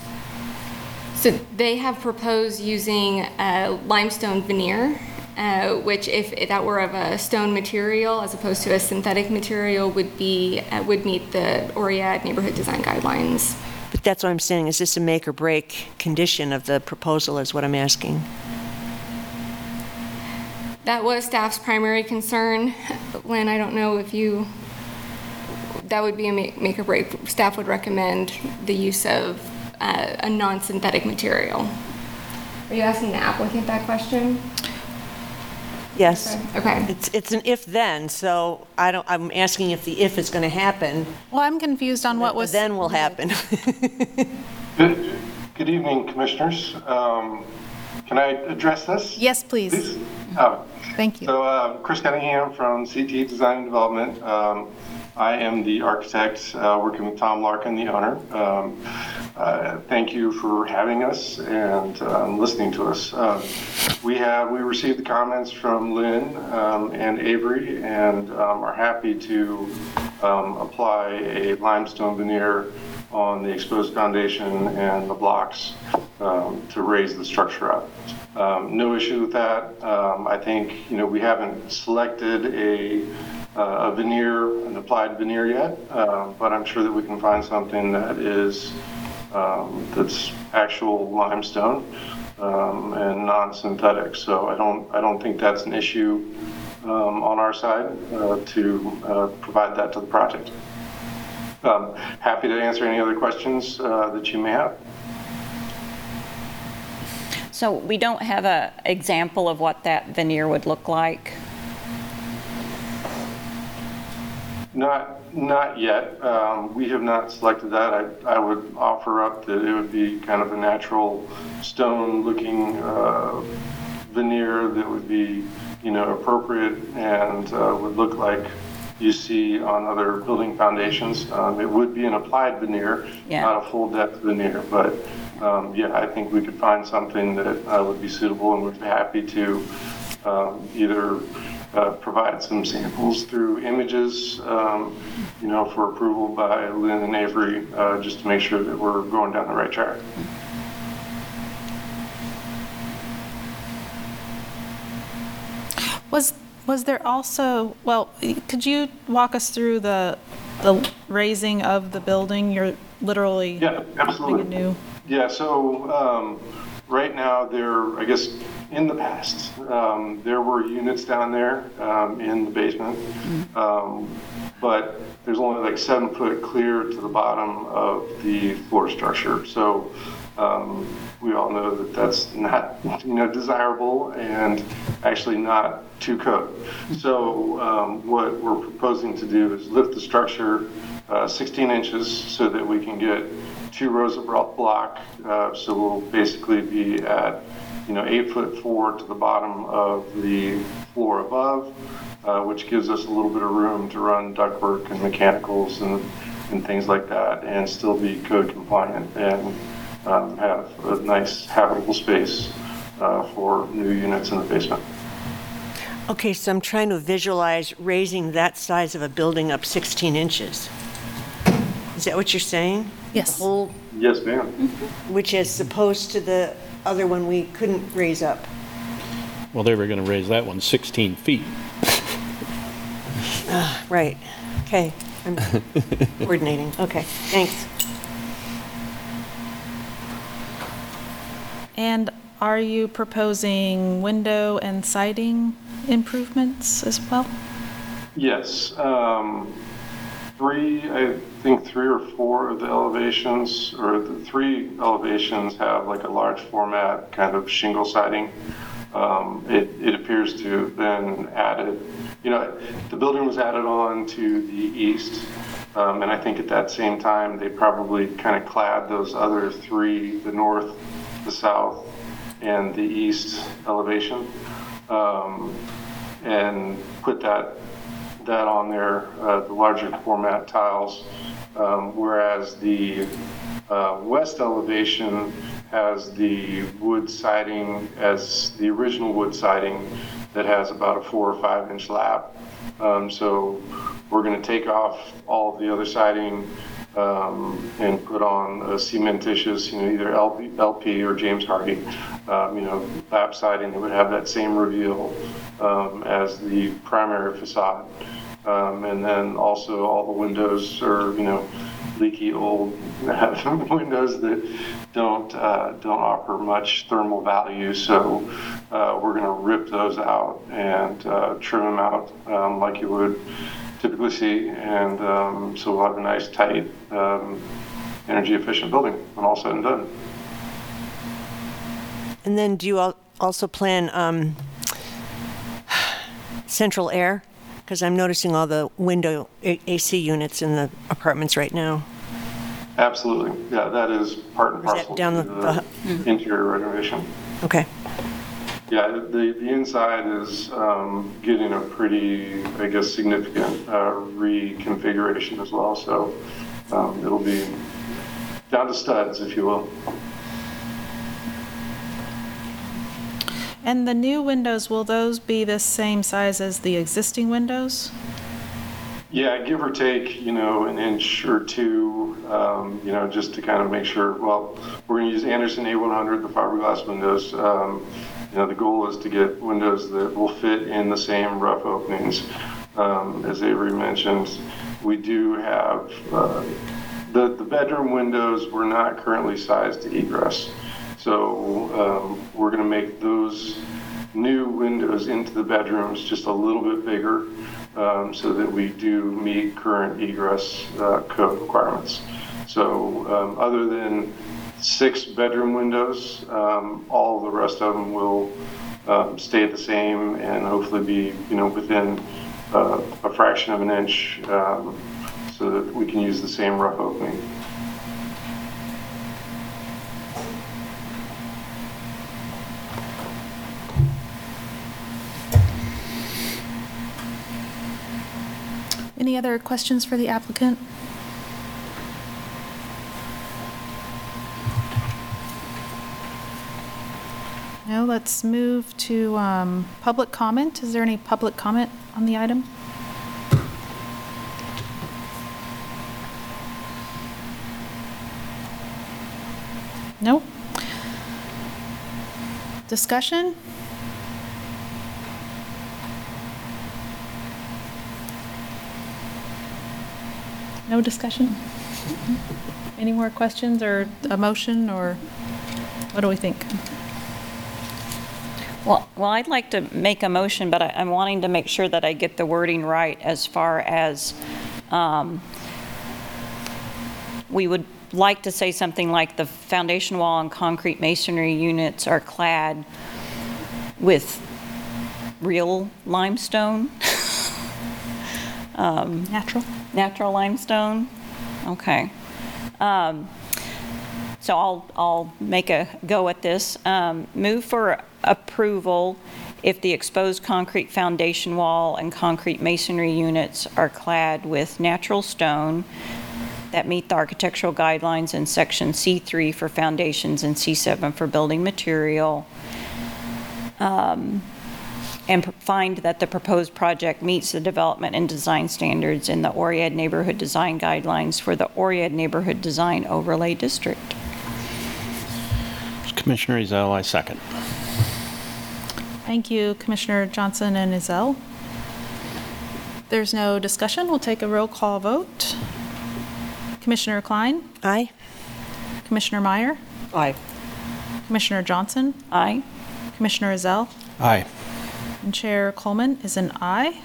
B: So they have proposed using uh, limestone veneer, uh, which if that were of a stone material as opposed to a synthetic material would be, uh, would meet the Oread Neighborhood Design Guidelines.
C: But that's what I'm saying, is this a make or break condition of the proposal is what I'm asking?
B: That was staff's primary concern. Lynn, I don't know if you, that would be a make make or break. Staff would recommend the use of uh, a non-synthetic material. Are you asking the applicant that question?
C: Yes.
B: Okay.
C: It's, it's an if-then, so I don't, I'm asking if the if is going to happen.
A: Well, I'm confused on what was.
C: Then will happen.
M: Good good evening, Commissioners. Um, Can I address this?
A: Yes, please.
M: Please? Oh,
A: Thank you.
M: So uh, Chris Cunningham from CT Design and Development. Um, I am the architect uh, working with Tom Larkin, the owner. Um, uh, Thank you for having us and um, listening to us. Um, We have, we received the comments from Lynn um, and Avery and um, are happy to apply a limestone veneer on the exposed foundation and the blocks to raise the structure up. No issue with that. I think, you know, we haven't selected a uh, a veneer, an applied veneer yet, uh, but I'm sure that we can find something that is, um, that's actual limestone um, and non-synthetic. So I don't, I don't think that's an issue um, on our side uh, to uh, provide that to the project. Um, Happy to answer any other questions uh, that you may have.
G: So we don't have a example of what that veneer would look like?
M: Not, not yet. Um, We have not selected that. I, I would offer up that it would be kind of a natural stone-looking uh, veneer that would be, you know, appropriate and uh, would look like you see on other building foundations. Um, It would be an applied veneer,
G: Yeah.
M: not a full-depth veneer, but, um, yeah, I think we could find something that uh, would be suitable and would be happy to um, either uh, provide some samples through images, um, you know, for approval by Lynn and Avery, uh, just to make sure that we're going down the right track.
A: Was, was there also, well, could you walk us through the, the raising of the building? You're literally
M: Yeah, absolutely.
A: new,
M: Yeah, so um, right now, there, I guess, in the past, um, there were units down there um, in the basement, um, but there's only like seven foot clear to the bottom of the floor structure. So um, we all know that that's not, you know, desirable and actually not to code. So um, what we're proposing to do is lift the structure uh, 16 inches so that we can get two rows of blo- block. Uh, So we'll basically be at, you know, eight foot four to the bottom of the floor above, uh, which gives us a little bit of room to run ductwork and mechanicals and, and things like that, and still be code compliant and um, have a nice habitable space uh, for new units in the basement.
C: Okay, so I'm trying to visualize raising that size of a building up 16 inches. Is that what you're saying?
A: Yes.
C: The whole,
M: Yes, ma'am.
C: which is opposed to the other one we couldn't raise up?
J: Well, they were going to raise that one 16 feet.
C: Ah, Right, okay. I'm coordinating, okay, thanks.
A: And are you proposing window and siding improvements as well?
M: Yes, um, three, I think three or four of the elevations, or the three elevations have like a large format kind of shingle siding. Um, it, it appears to have been added, you know, the building was added on to the east. Um, and I think at that same time, they probably kind of clad those other three, the north, the south, and the east elevation. Um, and put that that on there, uh, the larger format tiles, um, whereas the uh, west elevation has the wood siding as the original wood siding that has about a four or five inch lap. Um, so we're going to take off all of the other siding um, and put on a cementitious, you know, either LP, LP or James Hardie, um, you know, lap siding that would have that same reveal um, as the primary facade. Um, and then also all the windows are, you know, leaky old windows that don't uh, don't offer much thermal value. So uh, we're going to rip those out and uh, trim them out um, like you would typically see, and um, so we'll have a nice, tight, um, energy efficient building when all said and done.
C: And then do you al- also plan um, central air? Because I'm noticing all the window A- AC units in the apartments right now.
M: Absolutely, yeah, that is part and
C: is that
M: parcel
C: down
M: to
C: the-
M: the interior renovation.
C: Okay,
M: Yeah, the, the inside is um, getting a pretty, I guess, significant uh, reconfiguration as well. So um, it'll be down to studs, if you will.
A: And the new windows, will those be the same size as the existing windows?
M: Yeah, give or take, you know, an inch or two, um, you know, just to kind of make sure. Well, we're going to use Andersen A100, the fiberglass windows. Um, you know, the goal is to get windows that will fit in the same rough openings. Um, as Avery mentioned, we do have uh, the the bedroom windows. We're not currently sized to egress, so um, we're going to make those new windows into the bedrooms just a little bit bigger um, so that we do meet current egress uh, code requirements. So um, other than six bedroom windows, um, all the rest of them will um, stay the same and hopefully be, you know, within uh, a fraction of an inch um, so that we can use the same rough opening.
A: Any other questions for the applicant? No, let's move to um, public comment. Is there any public comment on the item? No? Discussion? No discussion? Any more questions or a motion or what do we think?
G: Well, well, I'd like to make a motion, but I- I'm wanting to make sure that I get the wording right as far as, um, we would like to say something like the foundation wall and concrete masonry units are clad with real limestone? Um,
A: Natural?
G: Natural limestone? Okay. Um, So I'll, I'll make a go at this. Um, Move for approval if the exposed concrete foundation wall and concrete masonry units are clad with natural stone that meet the architectural guidelines in section C3 for foundations and C7 for building material. Um, And p- find that the proposed project meets the development and design standards in the Oread Neighborhood Design Guidelines for the Oread Neighborhood Design Overlay District.
J: Commissioner Ezell, I second.
A: Thank you, Commissioner Johnson and Ezell. There's no discussion. We'll take a roll call vote. Commissioner Klein?
C: Aye.
A: Commissioner Meyer?
F: Aye.
A: Commissioner Johnson?
G: Aye.
A: Commissioner Ezell?
J: Aye.
A: And Chair Coleman is an aye.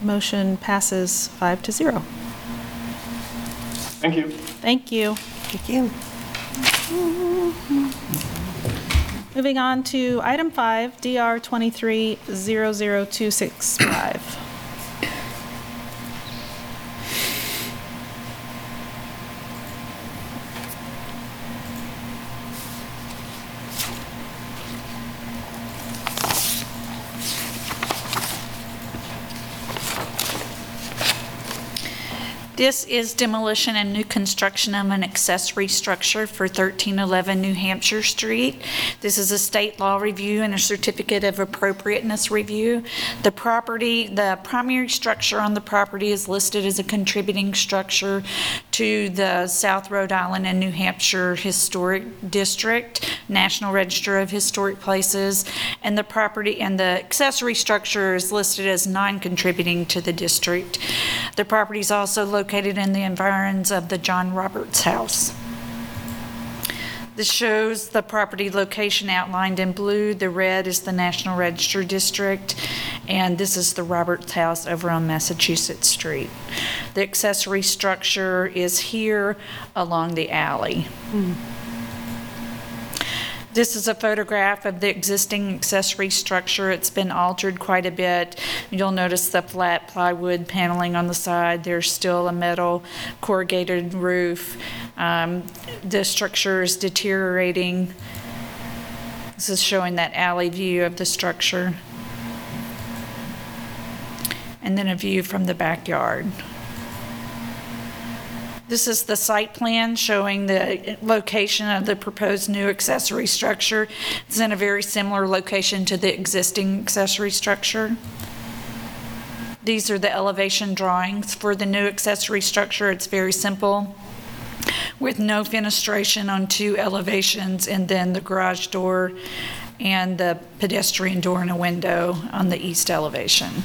A: Motion passes five to zero.
M: Thank you.
A: Thank you.
C: Thank you.
A: Moving on to item five, DR 2300265.
E: This is demolition and new construction of an accessory structure for 1311 New Hampshire Street. This is a state law review and a certificate of appropriateness review. The property, the primary structure on the property is listed as a contributing structure to the South Rhode Island and New Hampshire Historic District, National Register of Historic Places, and the property, and the accessory structure is listed as non-contributing to the district. The property is also located in the environs of the John Roberts House. This shows the property location outlined in blue. The red is the National Register District, and this is the Roberts House over on Massachusetts Street. The accessory structure is here along the alley. Hmm. This is a photograph of the existing accessory structure. It's been altered quite a bit. You'll notice the flat plywood paneling on the side. There's still a metal corrugated roof. Um, The structure is deteriorating. This is showing that alley view of the structure. And then a view from the backyard. This is the site plan showing the location of the proposed new accessory structure. It's in a very similar location to the existing accessory structure. These are the elevation drawings for the new accessory structure. It's very simple, with no fenestration on two elevations, and then the garage door and the pedestrian door and a window on the east elevation.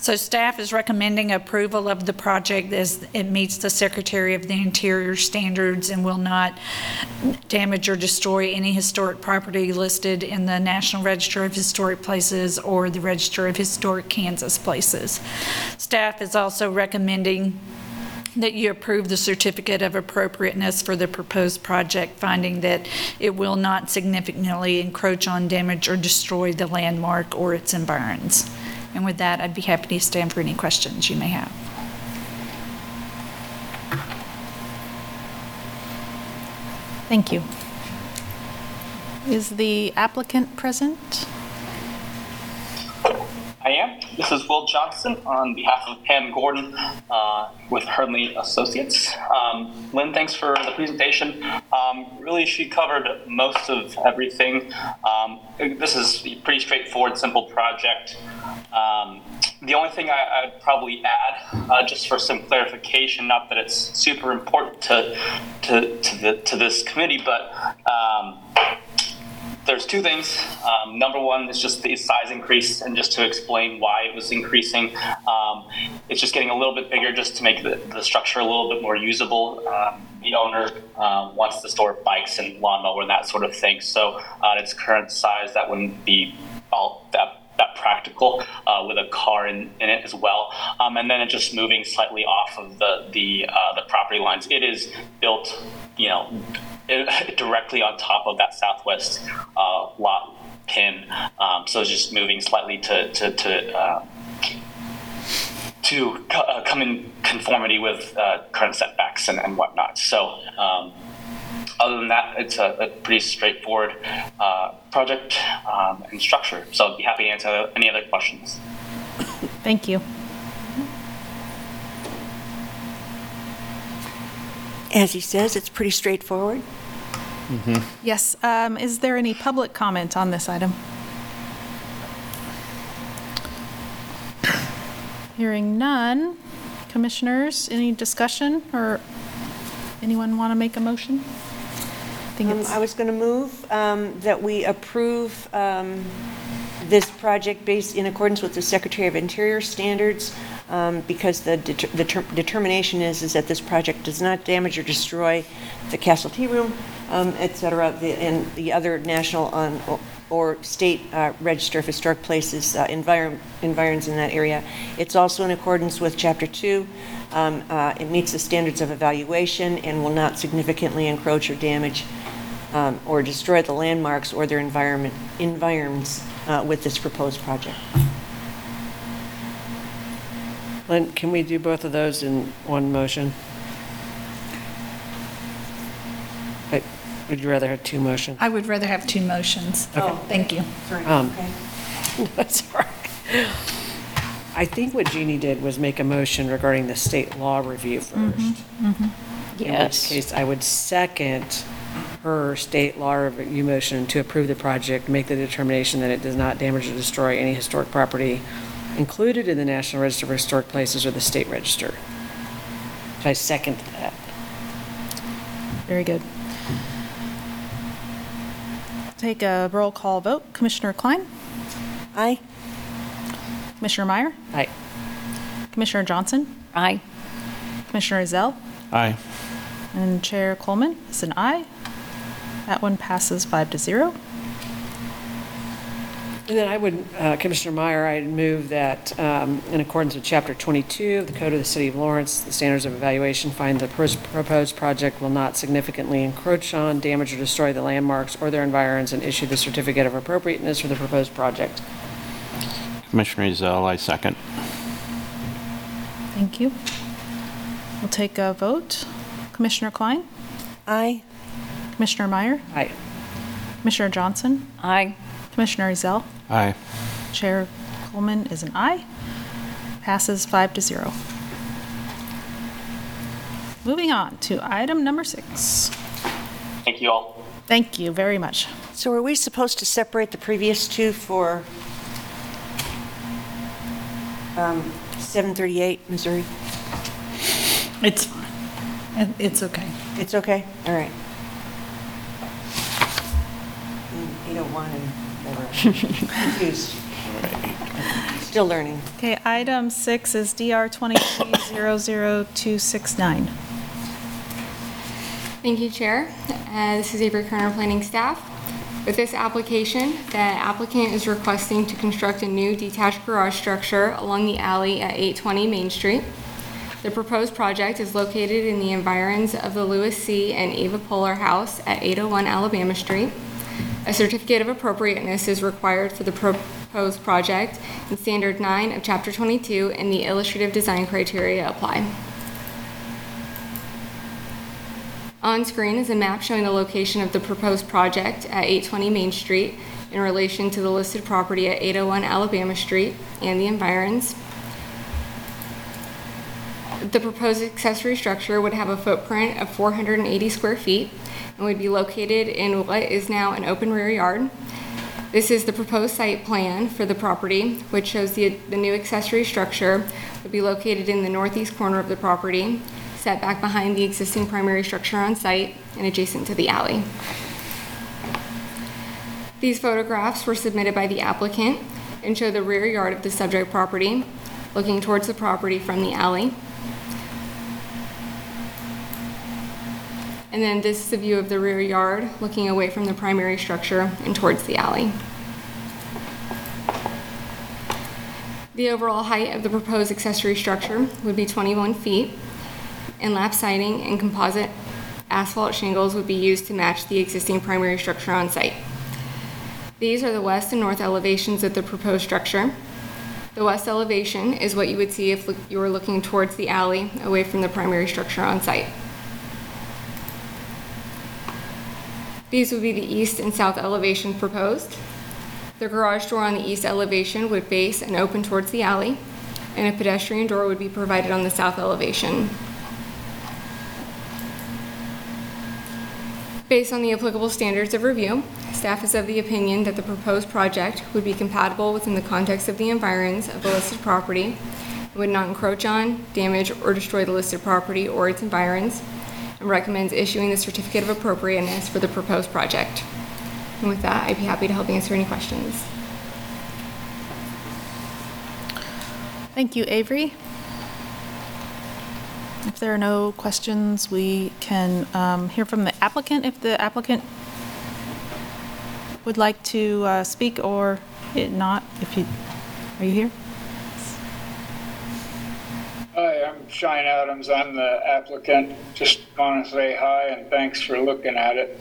E: So staff is recommending approval of the project as it meets the Secretary of the Interior standards and will not damage or destroy any historic property listed in the National Register of Historic Places or the Register of Historic Kansas Places. Staff is also recommending that you approve the certificate of appropriateness for the proposed project, finding that it will not significantly encroach on, damage, or destroy the landmark or its environs. And with that, I'd be happy to stand for any questions you may have. Thank you. Is the applicant present?
N: I am. This is Will Johnson on behalf of Pam Gordon uh, with Hernly Associates. Um, Lynn, thanks for the presentation. Um, really, she covered most of everything. Um, this is a pretty straightforward, simple project. Um, the only thing I, I'd probably add, uh, just for some clarification, not that it's super important to to to, the, to this committee, but um, there's two things. Um, number one is just the size increase, and just to explain why it was increasing, um, it's just getting a little bit bigger just to make the, the structure a little bit more usable. Um, the owner uh, wants to store bikes and lawnmower and that sort of thing. So uh, at its current size, that wouldn't be all that that practical uh, with a car in, in it as well. Um, and then it just moving slightly off of the the uh, the property lines. It is built, you know, directly on top of that southwest uh, lot pin. Um, so it's just moving slightly to to to. Uh, to co- uh, come in conformity with uh, current setbacks and, and whatnot. So, um, other than that, it's a, a pretty straightforward uh, project um, and structure. So, I'd be happy to answer any other questions.
A: Thank you.
C: As he says, it's pretty straightforward.
A: Yes, um, is there any public comment on this item? Hearing none. Commissioners, any discussion or anyone want to make a motion? I think
C: Um,
A: it's,
C: I was going to move um, that we approve um, this project based in accordance with the Secretary of Interior standards, um, because the the ter- determination is, is that this project does not damage or destroy the Castle Tea Room, um, et cetera, the- and the other national on- or state uh, register of historic places, uh, environ- environs in that area. It's also in accordance with Chapter 2. Um, uh, It meets the standards of evaluation and will not significantly encroach or damage um, or destroy the landmarks or their environment, environs uh, with this proposed project.
F: Lynn, can we do both of those in one motion? Uh, Would you rather have two motions?
E: I would rather have two motions.
F: Okay.
E: Thank you.
C: Sorry.
F: Um,
C: Okay.
F: That's all right. I think what Jeannie did was make a motion regarding the state law review first. In which case, I would second her state law review motion to approve the project, make the determination that it does not damage or destroy any historic property included in the National Register of Historic Places or the State Register. So I second that.
A: Very good. Take a roll call vote. Commissioner Klein?
C: Aye?
A: Commissioner Meyer?
F: Aye.
A: Commissioner Johnson?
G: Aye.
A: Commissioner Ezell?
J: Aye.
A: And Chair Coleman is an aye. That one passes five to zero.
F: And then I would, uh, Commissioner Meyer, I'd move that um, in accordance with Chapter 22 of the Code of the City of Lawrence, the standards of evaluation find the pros- proposed project will not significantly encroach on, damage, or destroy the landmarks or their environs, and issue the certificate of appropriateness for the proposed project.
J: Commissioner Ezell, I second.
A: Thank you. We'll take a vote. Commissioner Klein?
C: Aye?
A: Commissioner Meyer?
F: Aye.
A: Commissioner Johnson?
G: Aye.
A: Commissioner Ezell?
J: Aye.
A: Chair Coleman is an aye. Passes five to zero. Moving on to item number six.
N: Thank you all.
A: Thank you very much.
C: So are we supposed to separate the previous two for um, 738 Missouri?
E: It's fine. It- It's okay.
C: It's okay? All right. 801 and whatever. Confused. Still learning.
A: Okay, item six is DR 2300269.
B: Thank you, Chair. Uh, This is Avery Kerner, Planning Staff. With this application, the applicant is requesting to construct a new detached garage structure along the alley at 820 Main Street. The proposed project is located in the environs of the Lewis C. and Ava Polar House at 801 Alabama Street. A certificate of appropriateness is required for the proposed project, and Standard 9 of Chapter 22 and the illustrative design criteria apply. On screen is a map showing the location of the proposed project at 820 Main Street in relation to the listed property at 801 Alabama Street and the environs. The proposed accessory structure would have a footprint of 480 square feet and would be located in what is now an open rear yard. This is the proposed site plan for the property, which shows the, the new accessory structure would be located in the northeast corner of the property, set back behind the existing primary structure on site and adjacent to the alley. These photographs were submitted by the applicant and show the rear yard of the subject property, looking towards the property from the alley. And then this is a view of the rear yard, looking away from the primary structure and towards the alley. The overall height of the proposed accessory structure would be 21 feet, and lap siding and composite asphalt shingles would be used to match the existing primary structure on site. These are the west and north elevations of the proposed structure. The west elevation is what you would see if you were looking towards the alley away from the primary structure on site. These would be the east and south elevations proposed. The garage door on the east elevation would face and open towards the alley, and a pedestrian door would be provided on the south elevation. Based on the applicable standards of review, staff is of the opinion that the proposed project would be compatible within the context of the environs of the listed property, would not encroach on, damage, or destroy the listed property or its environs, and recommends issuing the certificate of appropriateness for the proposed project. And with that, I'd be happy to help answer any questions.
A: Thank you, Avery. If there are no questions, we can um, hear from the applicant if the applicant would like to uh, speak or not. If you are you here?
O: Hi, I'm Shine Adams. I'm the applicant. Just want to say hi and thanks for looking at it.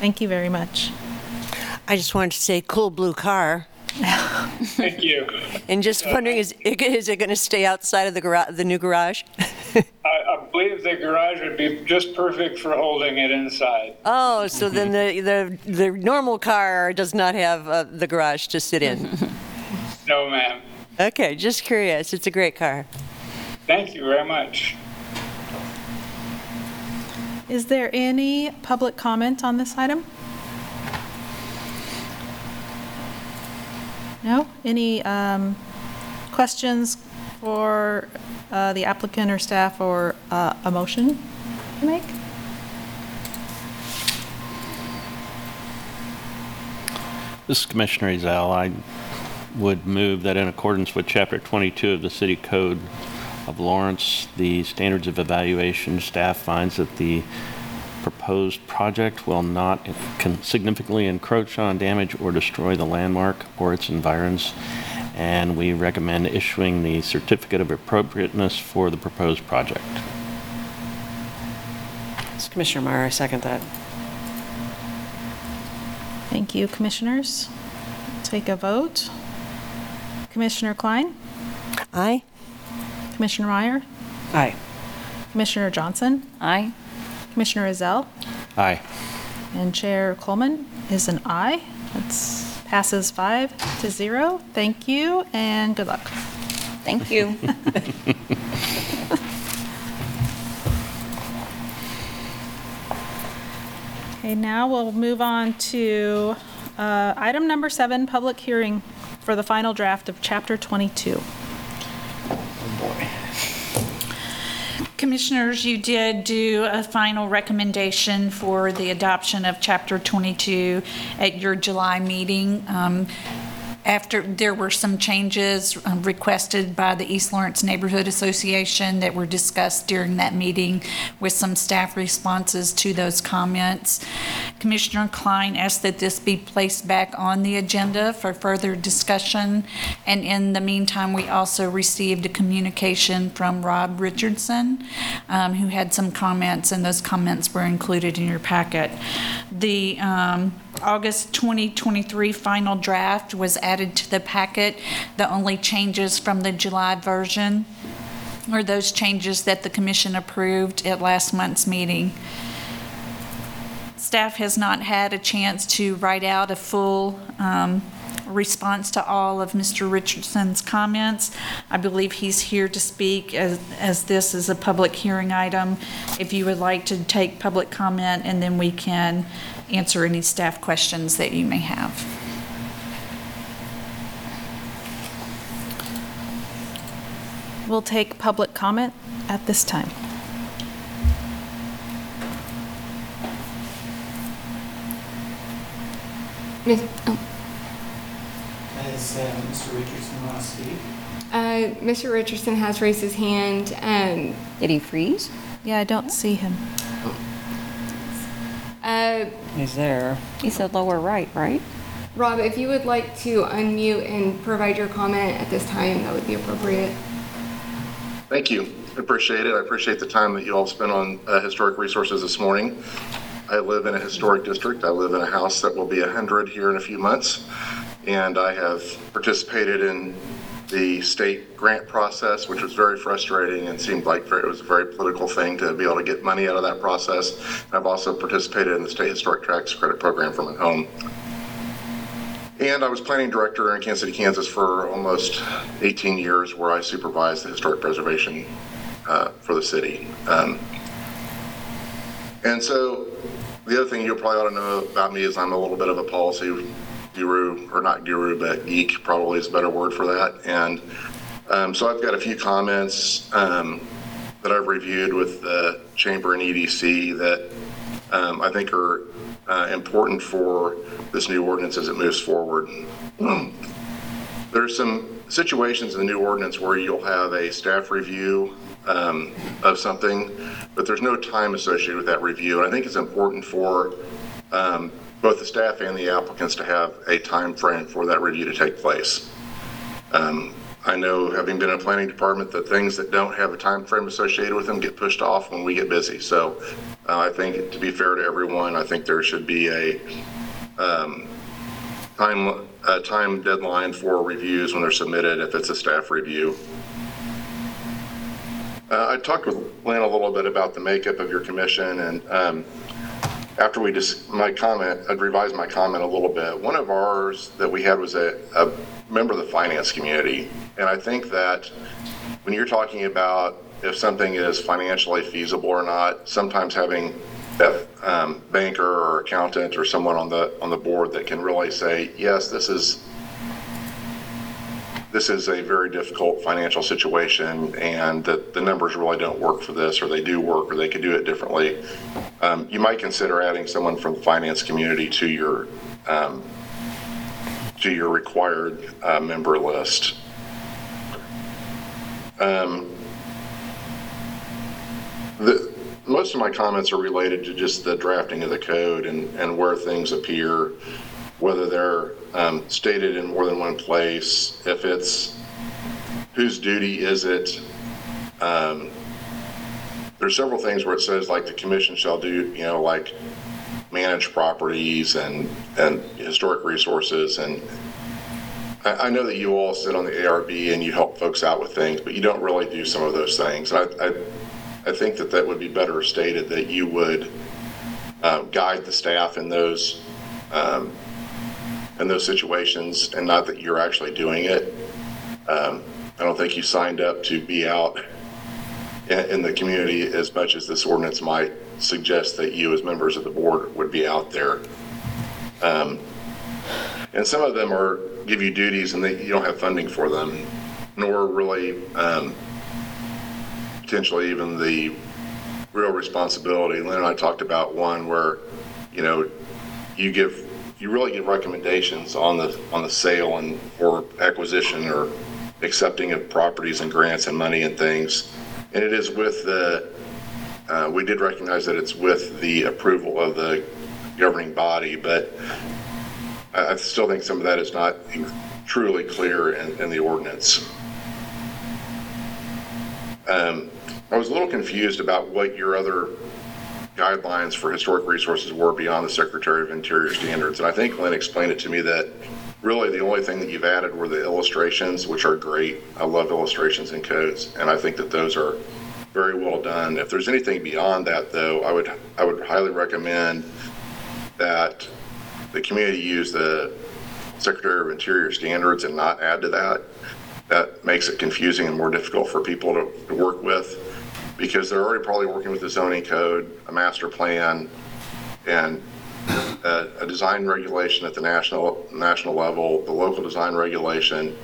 A: Thank you very much.
C: I just wanted to say, cool blue car.
O: Thank you.
C: And just wondering, is, is it going to stay outside of the garage, the new garage?
O: I, I believe the garage would be just perfect for holding it inside.
C: Oh, so then the, the, the normal car does not have uh, the garage to sit in?
O: No, ma'am.
C: Okay, just curious. It's a great car.
O: Thank you very much.
A: Is there any public comment on this item? No? Any um, questions for uh, the applicant or staff or uh, a motion to make?
J: This is Commissioner Ezell. I would move that in accordance with Chapter 22 of the City Code of Lawrence, the standards of evaluation, staff finds that the proposed project will not con- significantly encroach on, damage, or destroy the landmark or its environs, and we recommend issuing the certificate of appropriateness for the proposed project.
F: It's Commissioner Meyer, I second that.
A: Thank you, commissioners. Take a vote. Commissioner Klein?
C: Aye.
A: Commissioner Meyer?
F: Aye.
A: Commissioner Johnson?
G: Aye.
A: Commissioner Ezell?
J: Aye.
A: And Chair Coleman is an aye. That's passes five to zero. Thank you and good luck.
G: Thank you.
A: Okay, now we'll move on to uh, item number seven, public hearing for the final draft of Chapter 22.
E: Commissioners, you did do a final recommendation for the adoption of Chapter 22 at your July meeting. Um, After, there were some changes um, requested by the East Lawrence Neighborhood Association that were discussed during that meeting with some staff responses to those comments. Commissioner Klein asked that this be placed back on the agenda for further discussion. And in the meantime, we also received a communication from Rob Richardson, um, who had some comments, and those comments were included in your packet. The um, August 2023 final draft was added to the packet. The only changes from the July version are those changes that the commission approved at last month's meeting. Staff has not had a chance to write out a full um, response to all of Mr. Richardson's comments. I believe he's here to speak as, as this is a public hearing item. If you would like to take public comment, and then we can answer any staff questions that you may have.
A: We'll take public comment at this time.
B: Miss- oh,
I: Does uh, Mr. Richardson want to speak?
B: uh, Mr. Richardson has raised his hand. Um,
G: Did he freeze?
A: Yeah, I don't see him.
B: Uh,
F: He's there.
G: He said lower right, right?
B: Rob, if you would like to unmute and provide your comment at this time, that would be appropriate.
P: Thank you. I appreciate it. I appreciate the time that you all spent on uh, historic resources this morning. I live in a historic district. I live in a house that will be 100 here in a few months. And I have participated in the state grant process, which was very frustrating and seemed like very- it was a very political thing to be able to get money out of that process. And I've also participated in the state historic tax credit program for my home. And I was planning director in Kansas City, Kansas for almost 18 years, where I supervised the historic preservation uh, for the city. Um, and so the other thing you probably ought to know about me is I'm a little bit of a policy guru, or not guru, but geek probably is a better word for that. And um, so I've got a few comments um, that I've reviewed with the chamber and EDC that um, I think are uh, important for this new ordinance as it moves forward. There's some situations in the new ordinance where you'll have a staff review um, of something, but there's no time associated with that review. And I think it's important for um, both the staff and the applicants to have a time frame for that review to take place. Um, I know, having been in a planning department, that things that don't have a time frame associated with them get pushed off when we get busy. So uh, I think, to be fair to everyone, I think there should be a um, time, a time deadline for reviews when they're submitted if it's a staff review. Uh, I talked with Lynn a little bit about the makeup of your commission, and um, after we just, my comment, I'd revise my comment a little bit. One of ours that we had was a, a member of the finance community. And I think that when you're talking about if something is financially feasible or not, sometimes having that um, banker or accountant or someone on the, on the board that can really say, yes, this is, this is a very difficult financial situation and that the numbers really don't work for this, or they do work, or they could do it differently. Um, you might consider adding someone from the finance community to your, um, to your required uh, member list. Um, the, most of my comments are related to just the drafting of the code and, and where things appear, whether they're um, stated in more than one place, if it's whose duty is it. Um, there's several things where it says like the commission shall do, you know, like manage properties and, and historic resources. And I, know that you all sit on the ARB and you help folks out with things, but you don't really do some of those things. And I, I, I think that that would be better stated that you would uh, guide the staff in those um, in those situations, and not that you're actually doing it. Um, I don't think you signed up to be out in, in the community as much as this ordinance might suggest that you, as members of the board, would be out there. Um, and some of them are give you duties and you don't have funding for them, nor really um, potentially even the real responsibility. Lynn and I talked about one where, you know, you give you really get recommendations on the on the sale and or acquisition or accepting of properties and grants and money and things, and it is with the. Uh, we did recognize that it's with the approval of the governing body, but I, I still think some of that is not truly clear in, in the ordinance. Um, I was a little confused about what your other guidelines for historic resources were beyond the Secretary of Interior standards. And I think Lynn explained it to me that really the only thing that you've added were the illustrations, which are great. I love illustrations and codes, and I think that those are very well done. If there's anything beyond that, though, I would I would highly recommend that the community use the Secretary of Interior standards and not add to that. That makes it confusing and more difficult for people to, to work with because they're already probably working with the zoning code, a master plan, and a, a design regulation at the national national level, the local design regulation,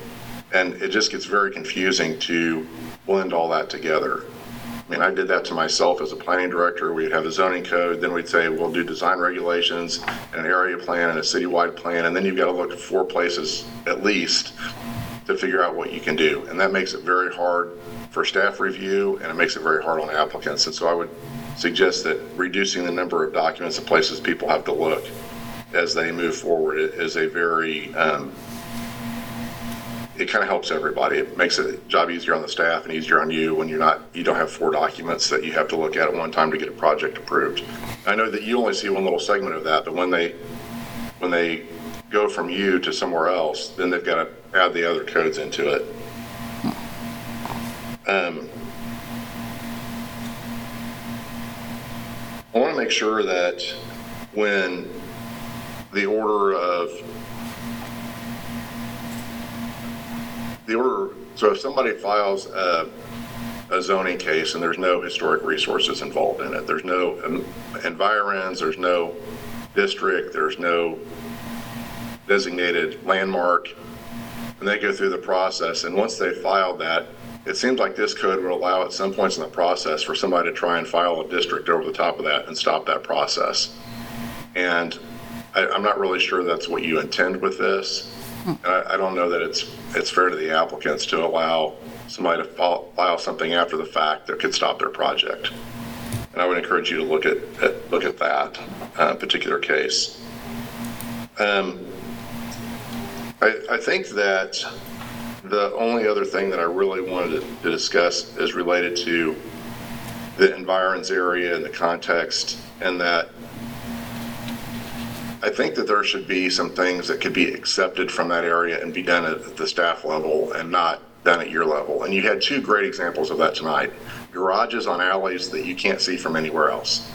P: and it just gets very confusing to blend all that together. I mean, I did that to myself as a planning director. We'd have the zoning code, then we'd say we'll do design regulations, and an area plan, and a citywide plan, and then you've got to look at four places at least to figure out what you can do, and that makes it very hard for staff review, and it makes it very hard on applicants. And so I would suggest that reducing the number of documents and places people have to look as they move forward is a very, um, it kind of helps everybody. It makes the job easier on the staff and easier on you when you're not, you don't have four documents that you have to look at at one time to get a project approved. I know that you only see one little segment of that, but when they, when they go from you to somewhere else, then they've got to add the other codes into it. Um, I want to make sure that when the order of the order, so if somebody files a, a zoning case and there's no historic resources involved in it, there's no environs, there's no district, there's no designated landmark, and they go through the process, and once they filed that, it seems like this code would allow at some points in the process for somebody to try and file a district over the top of that and stop that process. And I, I'm not really sure that's what you intend with this. I, I don't know that it's, it's fair to the applicants to allow somebody to file, file something after the fact that could stop their project. And I would encourage you to look at, at look at that uh, particular case. Um, I, I think that the only other thing that I really wanted to, discuss is related to the environs area and the context, and that I think that there should be some things that could be accepted from that area and be done at the staff level and not done at your level. And you had two great examples of that tonight. Garages on alleys that you can't see from anywhere else.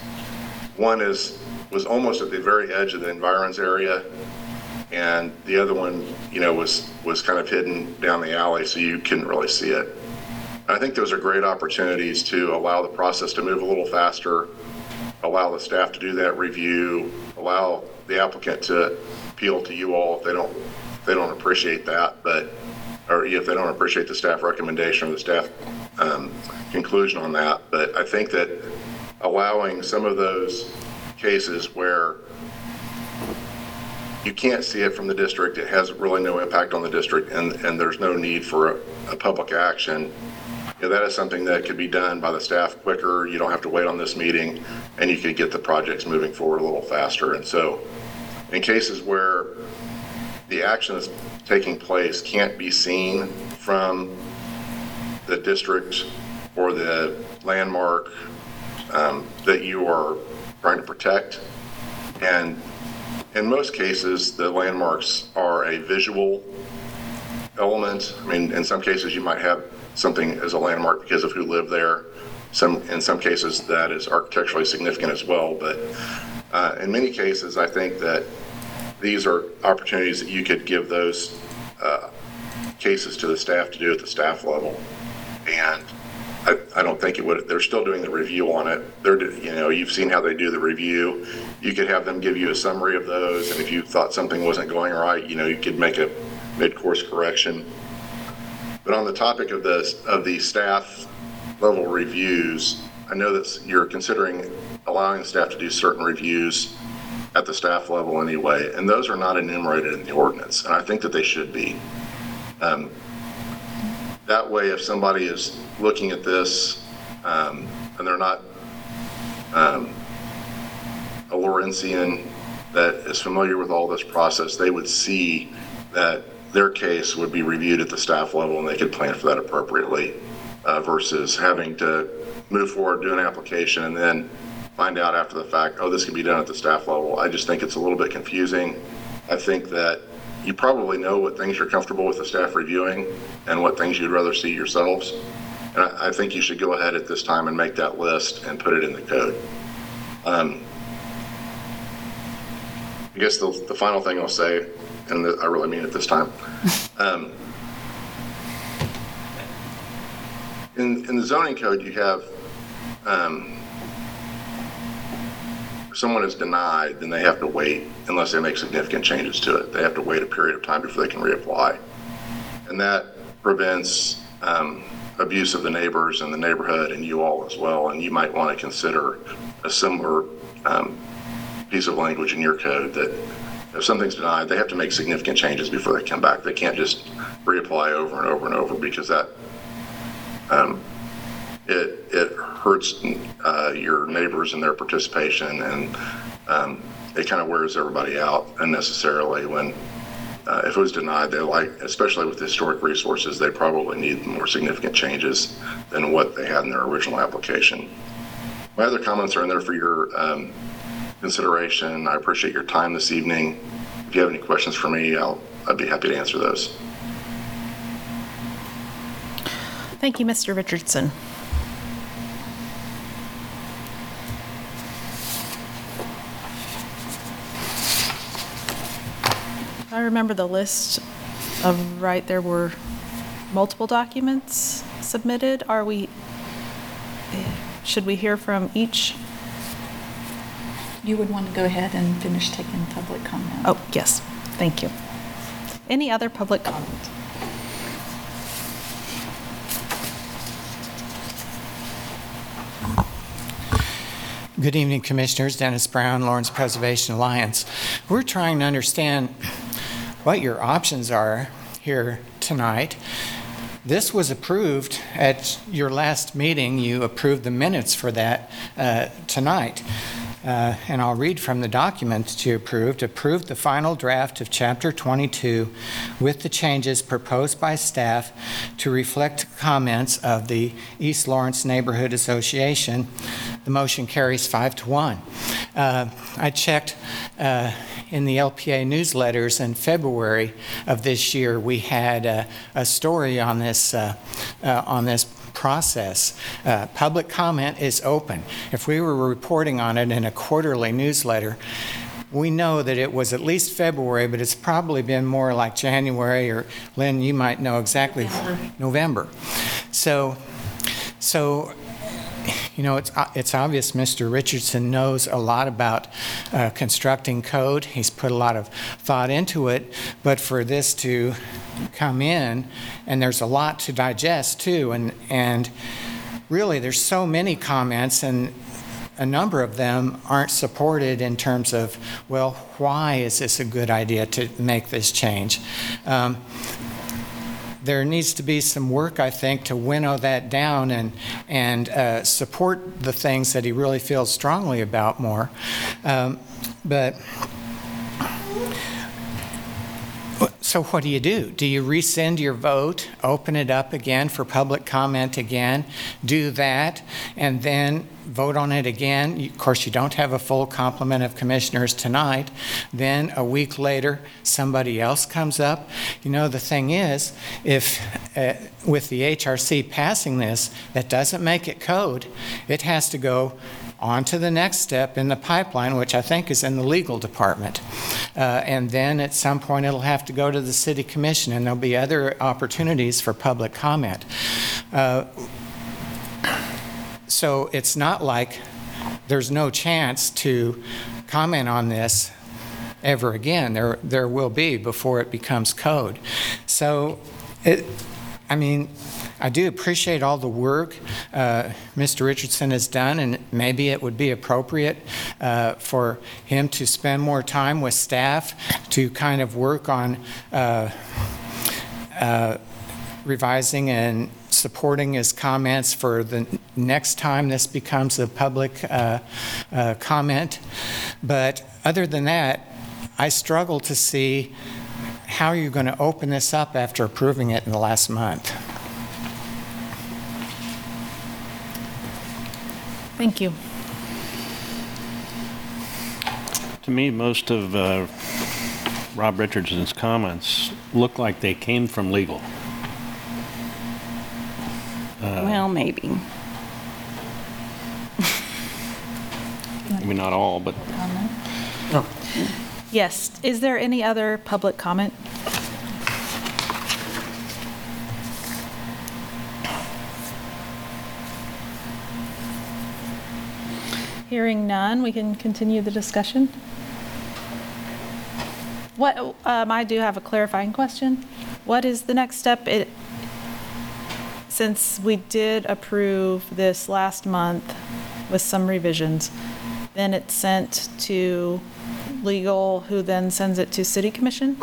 P: One is, was almost at the very edge of the environs area, and the other one, you know, was, was kind of hidden down the alley, so you couldn't really see it. I think those are great opportunities to allow the process to move a little faster, allow the staff to do that review, allow the applicant to appeal to you all if they don't, if they don't appreciate that, but, or if they don't appreciate the staff recommendation or the staff um, conclusion on that. But I think that allowing some of those cases where you can't see it from the district, it has really no impact on the district, and, and there's no need for a, a public action, you know, that is something that could be done by the staff quicker. You don't have to wait on this meeting, and you could get the projects moving forward a little faster. And so, in cases where the action that's taking place can't be seen from the district or the landmark um, that you are trying to protect, and in most cases, the landmarks are a visual element. I mean, in some cases, you might have something as a landmark because of who lived there. Some, in some cases, that is architecturally significant as well. But uh, in many cases, I think that these are opportunities that you could give those uh, cases to the staff to do at the staff level. And I, I don't think it would, they're still doing the review on it. They're, you know, you've seen how they do the review. You could have them give you a summary of those, and if you thought something wasn't going right, you know, you could make a mid-course correction. But on the topic of the, of the staff level reviews, I know that you're considering allowing staff to do certain reviews at the staff level anyway, and those are not enumerated in the ordinance, and I think that they should be. Um, That way, if somebody is looking at this, um, and they're not, um, Lawrenceian that is familiar with all this process, they would see that their case would be reviewed at the staff level and they could plan for that appropriately uh, versus having to move forward, do an application, and then find out after the fact, oh, this can be done at the staff level. I just think it's a little bit confusing. I think that you probably know what things you're comfortable with the staff reviewing and what things you'd rather see yourselves. And I, I think you should go ahead at this time and make that list and put it in the code. Um, I guess the, the final thing I'll say, and I really mean it this time. Um, in, in the zoning code, you have, um, someone is denied, then they have to wait unless they make significant changes to it. They have to wait a period of time before they can reapply. And that prevents um, abuse of the neighbors and the neighborhood and you all as well. And you might want to consider a similar um, piece of language in your code that if something's denied, they have to make significant changes before they come back. They can't just reapply over and over and over because that um, it it hurts uh, your neighbors and their participation, and um, it kind of wears everybody out unnecessarily. When uh, if it was denied, they like, especially with historic resources, they probably need more significant changes than what they had in their original application. My other comments are in there for your um, consideration. I appreciate your time this evening. If you have any questions for me, I'll I'd be happy to answer those.
A: Thank you, Mr. Richardson. I remember the list of, right, there were multiple documents submitted. Are we, should we hear from each?
E: You would want to go ahead and finish taking public comment.
A: Oh, yes, thank you. Any other public comment?
I: Good evening, Commissioners. Dennis Brown, Lawrence Preservation Alliance. We're trying to understand what your options are here tonight. This was approved at your last meeting. You approved the minutes for that uh, tonight. Uh, And I'll read from the documents you approved. Approved the final draft of Chapter 22 with the changes proposed by staff to reflect comments of the East Lawrence Neighborhood Association. The motion carries five to one. Uh, I checked uh, in the LPA newsletters in February of this year. We had a, a story on this uh, uh, on this process. Uh, public comment is open. If we were reporting on it in a quarterly newsletter, we know that it was at least February, but it's probably been more like January, or Lynn, you might know exactly. November. So, so you know, it's, it's obvious Mr. Richardson knows a lot about uh, constructing code. He's put a lot of thought into it, but for this to come in, and there's a lot to digest too, and, and really there's so many comments, and a number of them aren't supported in terms of, well, why is this a good idea to make this change? Um, there needs to be some work, I think, to winnow that down and, and uh, support the things that he really feels strongly about more. Um, but so what do you do? Do you rescind your vote, open it up again for public comment again, do that, and then vote on it again? Of course, you don't have a full complement of commissioners tonight. Then a week later, somebody else comes up. You know, the thing is, if, uh, with the HRC passing this, that doesn't make it code. It has to go on to the next step in the pipeline, which I think is in the legal department. Uh, And then at some point, it'll have to go to the city commission, and there'll be other opportunities for public comment. Uh, So it's not like there's no chance to comment on this ever again. There, there will be before it becomes code. So it, I mean, I do appreciate all the work uh, Mr. Richardson has done, and maybe it would be appropriate uh, for him to spend more time with staff to kind of work on uh, uh, revising and supporting his comments for the next time this becomes a public uh, comment. But other than that, I struggle to see how you're going to open this up after approving it in the last month.
A: Thank you.
J: To me, most of uh, Rob Richardson's comments look like they came from legal. Uh,
G: Well, maybe.
J: Maybe not all, but
A: Yes, is there any other public comment? Hearing none, we can continue the discussion. What, um, I do have a clarifying question. What is the next step? It, since we did approve this last month with some revisions, then it's sent to legal, who then sends it to city commission?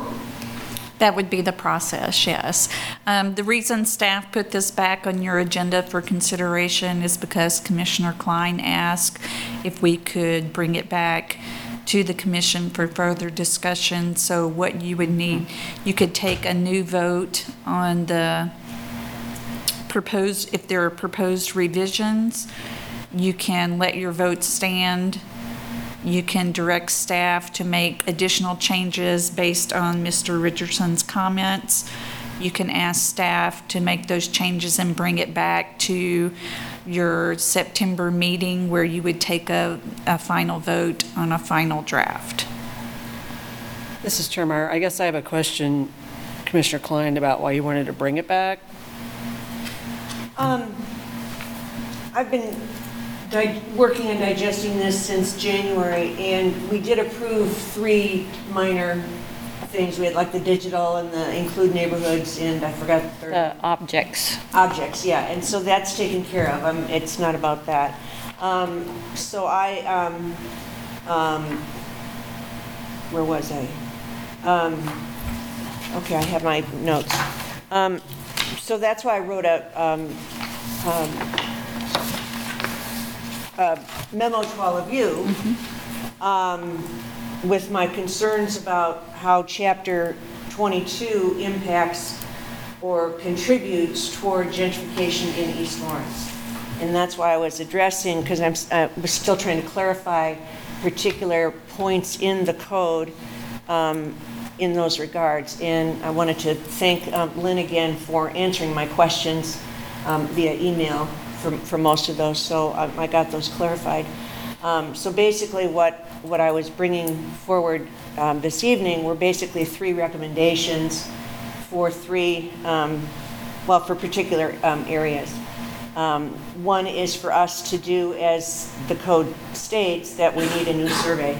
E: That would be the process, yes. Um, The reason staff put this back on your agenda for consideration is because Commissioner Klein asked if we could bring it back to the commission for further discussion. So what you would need, you could take a new vote on the proposed, if there are proposed revisions, you can let your vote stand. You can direct staff to make additional changes based on Mr. Richardson's comments. You can ask staff to make those changes and bring it back to your September meeting where you would take a, a final vote on a final draft.
F: This is Chair Meyer. I guess I have a question, Commissioner Klein, about why you wanted to bring it back.
C: Um, I've been di- working on digesting this since January, and we did approve three minor things. We had like the digital and the include neighborhoods, and I forgot the third.
G: The objects.
C: Objects, yeah, and so that's taken care of. Um, It's not about that. Um, So I, um, um, where was I? Um, Okay, I have my notes. Um, So that's why I wrote a um, um, a memo to all of you um, with my concerns about how Chapter 22 impacts or contributes toward gentrification in East Lawrence. And that's why I was addressing, because I'm, was still trying to clarify particular points in the code um, in those regards. And I wanted to thank um, Lynn again for answering my questions um, via email for, for most of those, so I I got those clarified. Um, So basically, what, what I was bringing forward um, this evening were basically three recommendations for three, um, well, for particular um, areas. Um, One is for us to do, as the code states, that we need a new survey.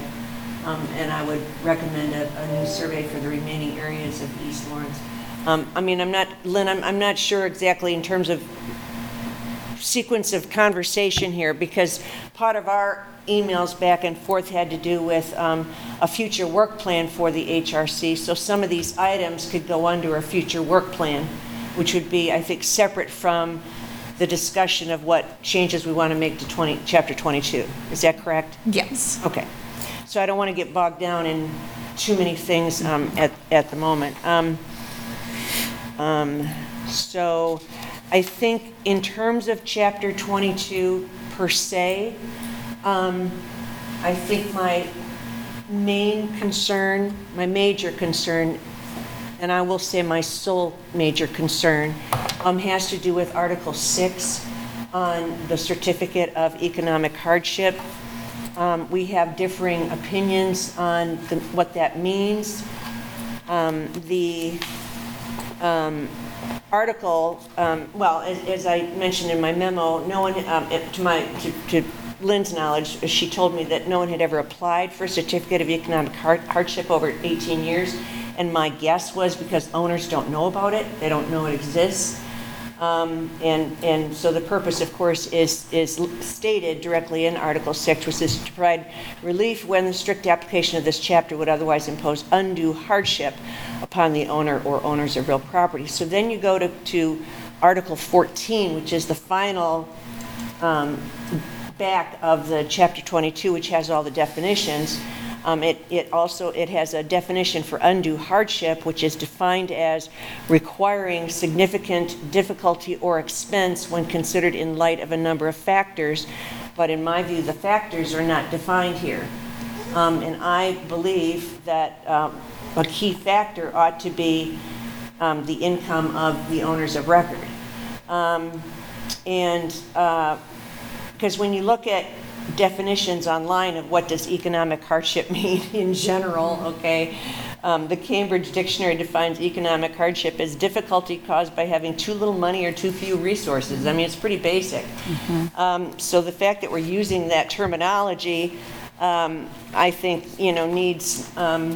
C: Um, And I would recommend a, a new survey for the remaining areas of East Lawrence. Um, I mean, I'm not, Lynn, I'm, I'm not sure exactly in terms of sequence of conversation here, because part of our emails back and forth had to do with um, a future work plan for the HRC. So some of these items could go under a future work plan, which would be, I think, separate from the discussion of what changes we want to make to 20, chapter 22. Is that correct?
E: Yes.
C: Okay. So I don't want to get bogged down in too many things um, at, at the moment. Um, um, So I think in terms of Chapter 22 per se, um, I think my main concern, my major concern, and I will say my sole major concern, um, has to do with Article 6 on the Certificate of Economic Hardship. Um, We have differing opinions on the- what that means. Um, The um, article, um, well, as as I mentioned in my memo, no one, um, to my, to- to Lynn's knowledge, she told me that no one had ever applied for a certificate of economic har- hardship over 18 years, and my guess was because owners don't know about it, they don't know it exists. Um, And, and so the purpose, of course, is, is stated directly in Article 6, which is to provide relief when the strict application of this chapter would otherwise impose undue hardship upon the owner or owners of real property. So then you go to, to Article 14, which is the final um, back of the Chapter 22, which has all the definitions. Um, It, it also, it has a definition for undue hardship, which is defined as requiring significant difficulty or expense when considered in light of a number of factors. But in my view, the factors are not defined here. Um, And I believe that um, a key factor ought to be um, the income of the owners of record. Um, And uh, because when you look at definitions online of what does economic hardship mean in general, okay, um, the Cambridge Dictionary defines economic hardship as difficulty caused by having too little money or too few resources. I mean, it's pretty basic. Um, so the fact that we're using that terminology, um, I think, you know, needs, um,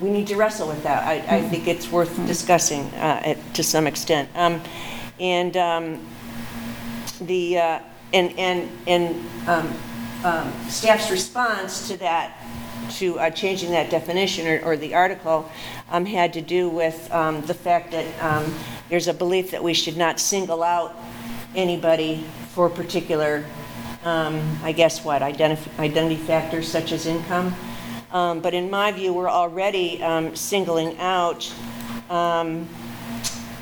C: we need to wrestle with that. I, I think it's worth discussing uh, at- to some extent. Um, And um, the, uh, and, and, and um, um, staff's response to that, to uh, changing that definition or, or the article, um, had to do with um, the fact that um, there's a belief that we should not single out anybody for particular, um, I guess what, identif- identity factors such as income. Um, But in my view, we're already um, singling out um,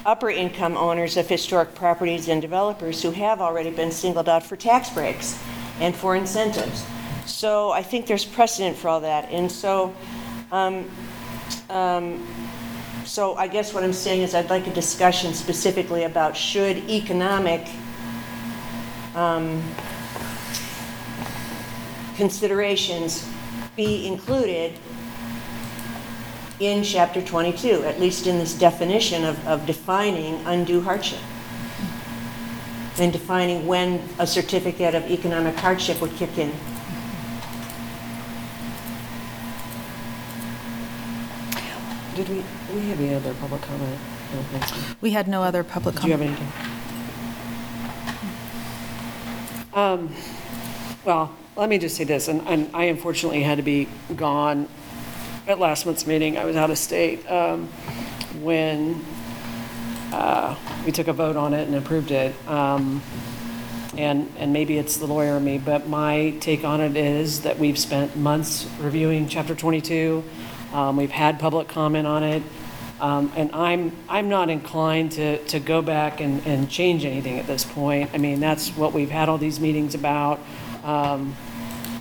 C: upper income owners of historic properties and developers who have already been singled out for tax breaks and for incentives. So I think there's precedent for all that. And so, um, um, so I guess what I'm saying is I'd like a discussion specifically about should economic um, considerations be included in chapter 22, at least in this definition of, of defining undue hardship. And defining when a certificate of economic hardship would kick in.
F: Did we, we have any other public comment? I don't.
A: We had no other public
F: Did you have
A: comment.
F: anything? Um, Well, let me just say this, and and I unfortunately had to be gone at last month's meeting, I was out of state, um, when uh, we took a vote on it and approved it. Um, And, and maybe it's the lawyer in me, but my take on it is that we've spent months reviewing Chapter 22. Um, We've had public comment on it. Um, And I'm, I'm not inclined to, to go back and, and change anything at this point. I mean, that's what we've had all these meetings about. Um,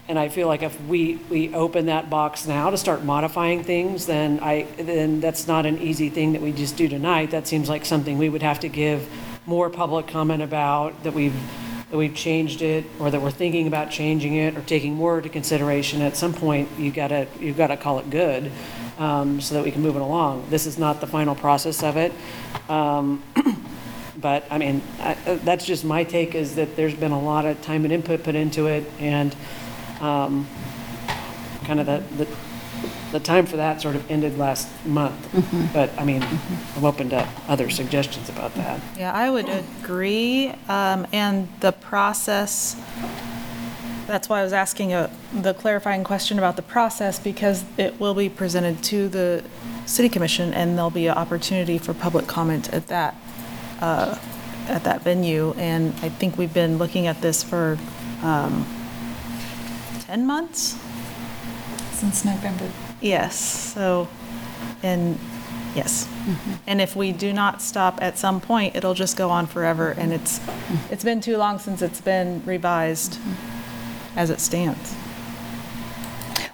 F: And I feel like if we, we open that box now to start modifying things, then I, then that's not an easy thing that we just do tonight. That seems like something we would have to give more public comment about, that we've, that we've changed it, or that we're thinking about changing it, or taking more into consideration. At some point, you gotta, you gotta call it good, um, so that we can move it along. This is not the final process of it. Um, But, I mean, I- uh, that's just my take, is that there's been a lot of time and input put into it, and um, kind of the, the, the time for that sort of ended last month. But, I mean, I'm open to other suggestions about that.
A: Yeah, I would agree. Um, And the process, that's why I was asking a- the clarifying question about the process, because it will be presented to the city commission, and there'll be an opportunity for public comment at that, uh, at that venue. And I think we've been looking at this for um, 10 months?
E: Since November.
A: Yes, so, and, yes. Mm-hmm. And if we do not stop at some point, it'll just go on forever, and it's, mm-hmm. it's been too long since it's been revised mm-hmm. as it stands.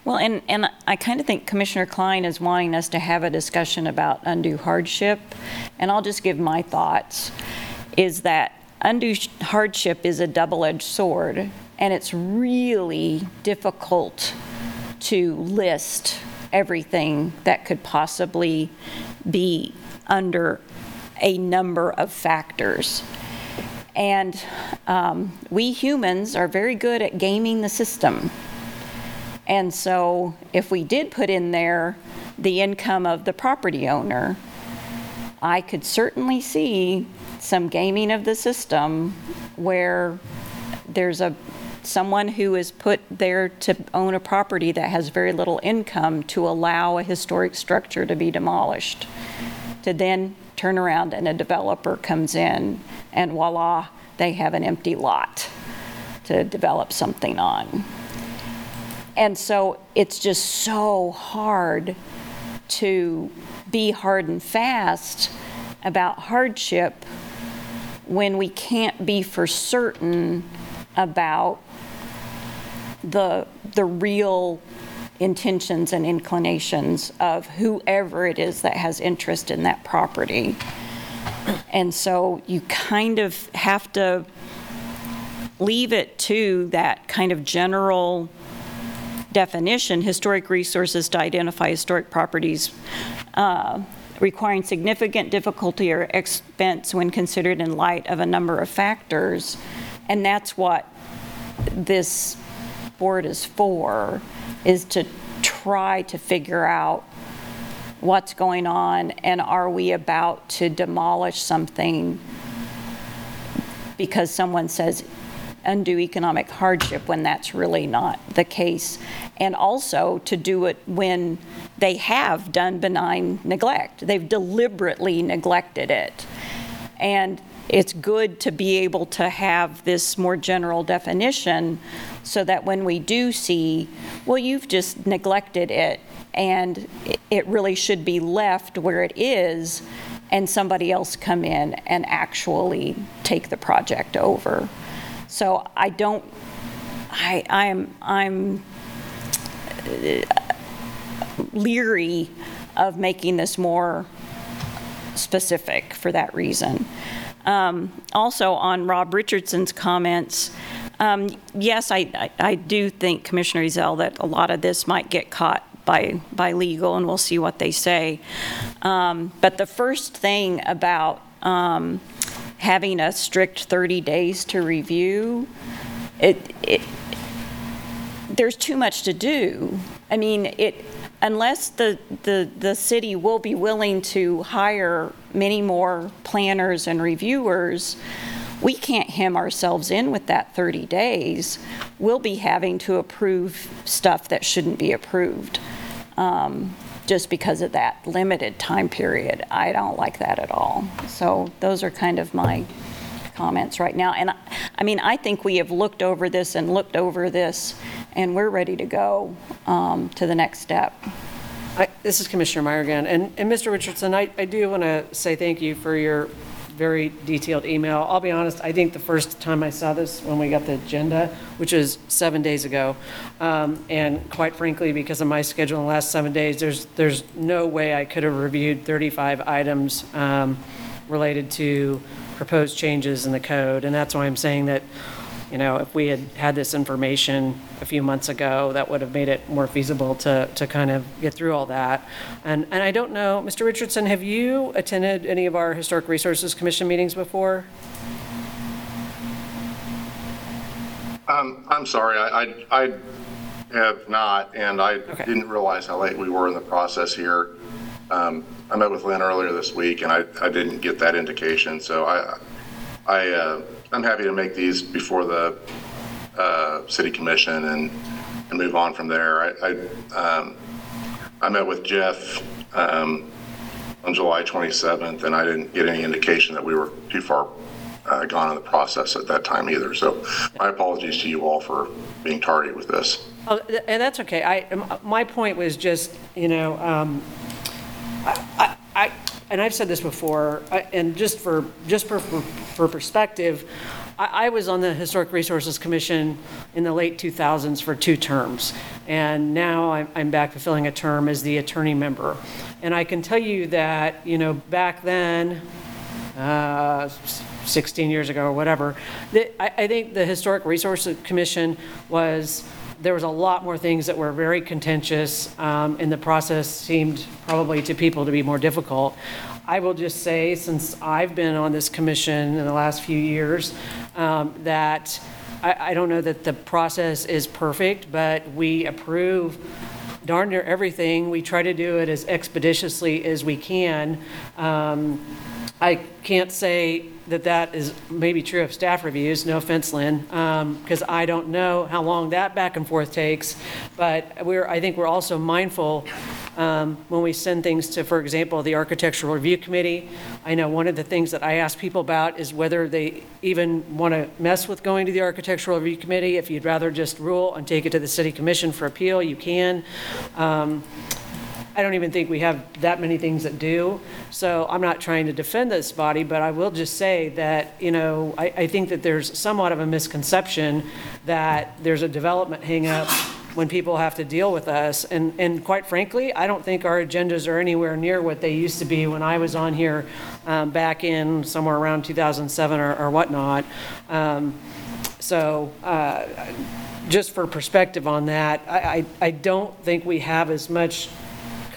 G: Well, and, and I kind of think Commissioner Klein is wanting us to have a discussion about undue hardship. And I'll just give my thoughts, is that undue sh- hardship is a double-edged sword, and it's really difficult to list everything that could possibly be under a number of factors. And um, we humans are very good at gaming the system. And so if we did put in there the income of the property owner, I could certainly see some gaming of the system where there's a, someone who is put there to own a property that has very little income to allow a historic structure to be demolished, to then turn around and a developer comes in and voila, they have an empty lot to develop something on. And so it's just so hard to be hard and fast about hardship when we can't be for certain about the, the real intentions and inclinations of whoever it is that has interest in that property. And so you kind of have to leave it to that kind of general definition, historic resources to identify historic properties uh, requiring significant difficulty or expense when considered in light of a number of factors. And that's what this board is for, is to try to figure out what's going on and are we about to demolish something because someone says undue economic hardship when that's really not the case. And also to do it when they have done benign neglect. They've deliberately neglected it. And it's good to be able to have this more general definition so that when we do see, well, you've just neglected it and it- really should be left where it is and somebody else come in and actually take the project over. So I don't, I, I'm, I'm leery of making this more specific for that reason. Um, Also, on Rob Richardson's comments, um, yes, I, I- I do think, Commissioner Ezell, that a lot of this might get caught by, by legal, and we'll see what they say. Um, But the first thing about um, having a strict 30 days to review, it, it, there's too much to do. I mean, it, unless the, the, the city will be willing to hire many more planners and reviewers, we can't hem ourselves in with that 30 days. We'll be having to approve stuff that shouldn't be approved. um, just because of that limited time period. I don't like that at all. So those are kind of my comments right now. And I- I mean, I think we have looked over this and looked over this, and we're ready to go um, to the next step.
F: I- This is Commissioner Meyer again. And, and Mr. Richardson, I, I do want to say thank you for your very detailed email. I'll be honest, I think the first time I saw this, when we got the agenda, which is seven days ago, um, and quite frankly, because of my schedule in the last seven days, there's, there's no way I could have reviewed 35 items um, related to proposed changes in the code. And that's why I'm saying that, you know, if we had had this information a few months ago, that would have made it more feasible to, to kind of get through all that. And, and I don't know, Mr. Richardson, have you attended any of our Historic Resources Commission meetings before?
P: Um, I'm sorry, I, I I have not, and I didn't realize how late we were in the process here. Um, I met with Lynn earlier this week, and I, I didn't get that indication, so I, I, uh, I'm happy to make these before the, uh, city commission and, and move on from there. I, I, um, I met with Jeff, um, on July 27th, and I didn't get any indication that we were too far uh, gone in the process at that time either. So my apologies to you all for being tardy with this.
F: Oh, And that's okay. I, my point was just, you know, um, I, I- and I've said this before, I- and just for, just for, for for perspective, I, I was on the Historic Resources Commission in the late 2000s for two terms. And now I'm, I'm back fulfilling a term as the attorney member. And I can tell you that, you know, back then, uh, 16 years ago or whatever, that I, I think the Historic Resources Commission was, there was a lot more things that were very contentious, um, and the process seemed probably to people to be more difficult. I will just say, since I've been on this commission in the last few years, um, that I, I don't know that the process is perfect, but we approve darn near everything. We try to do it as expeditiously as we can. Um, I can't say that that is maybe true of staff reviews, no offense, Lynn, because I don't know how long that back and forth takes. But we're, I think we're also mindful um, when we send things to, for example, the Architectural Review Committee. I know one of the things that I ask people about is whether they even want to mess with going to the Architectural Review Committee. If you'd rather just rule and take it to the City Commission for appeal, you can. Um, I don't even think we have that many things that do. So I'm not trying to defend this body, but I will just say that, you know, I, I think that there's somewhat of a misconception that there's a development hangup when people have to deal with us. And, and quite frankly, I don't think our agendas are anywhere near what they used to be when I was on here um, back in somewhere around 2007 or, or whatnot. Um, so, uh, just for perspective on that, I, I, I don't think we have as much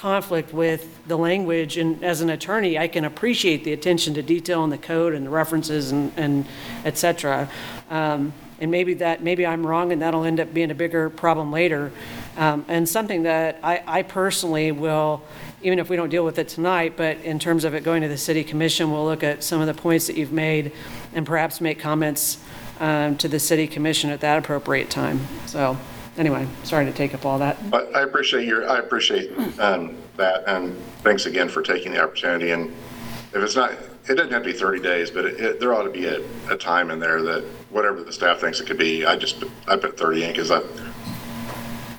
F: conflict with the language, and as an attorney, I can appreciate the attention to detail in the code and the references and, and et cetera. Um, And maybe that, maybe I'm wrong, and that'll end up being a bigger problem later. Um, And something that I, I personally will, even if we don't deal with it tonight, but in terms of it going to the city commission, we'll look at some of the points that you've made and perhaps make comments um, to the city commission at that appropriate time. So, anyway, sorry to take up all that.
P: But I appreciate your, I appreciate um, that, and thanks again for taking the opportunity. And if it's not, it doesn't have to be 30 days, but it- it, there ought to be a, a time in there that whatever the staff thinks it could be, I just, I put 30 in because I,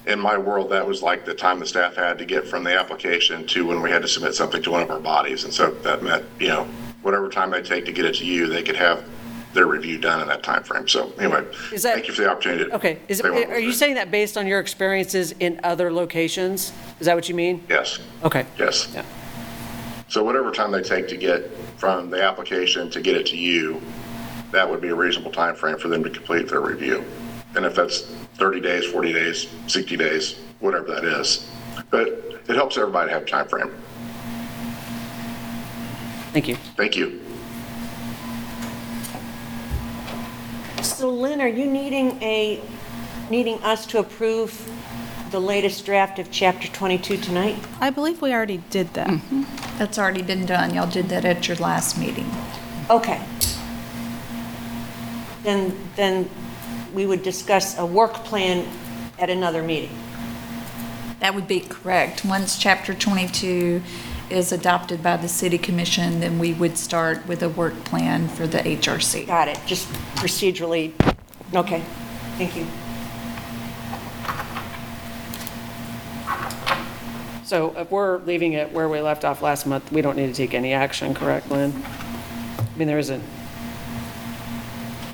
P: in my world, that was like the time the staff had to get from the application to when we had to submit something to one of our bodies. And so that meant, you know, whatever time they take to get it to you, they could have their review done in that time frame. So anyway,
F: Is that-
P: thank you for the opportunity. to
F: Okay, is,
P: say more
F: are you saying that based on your experiences in other locations? Is that what you mean?
P: Yes.
F: Okay.
P: Yes.
F: Yeah.
P: So whatever time they take to get from the application to get it to you, that would be a reasonable time frame for them to complete their review. And if that's 30 days, 40 days, 60 days, whatever that is. But it helps everybody have time frame.
F: Thank you.
P: Thank you.
C: So Lynn, are you needing a, needing us to approve the latest draft of Chapter 22 tonight?
A: I believe we already did that. Mm-hmm.
E: That's already been done. Y'all did that at your last meeting.
C: Okay. Then, then we would discuss a work plan at another meeting.
E: That would be correct. Once Chapter 22 is adopted by the city commission, then we would start with a work plan for the HRC.
C: Got it, just procedurally, okay, thank you.
F: So if we're leaving it where we left off last month, we don't need to take any action, correct, Lynn? I mean, there isn't,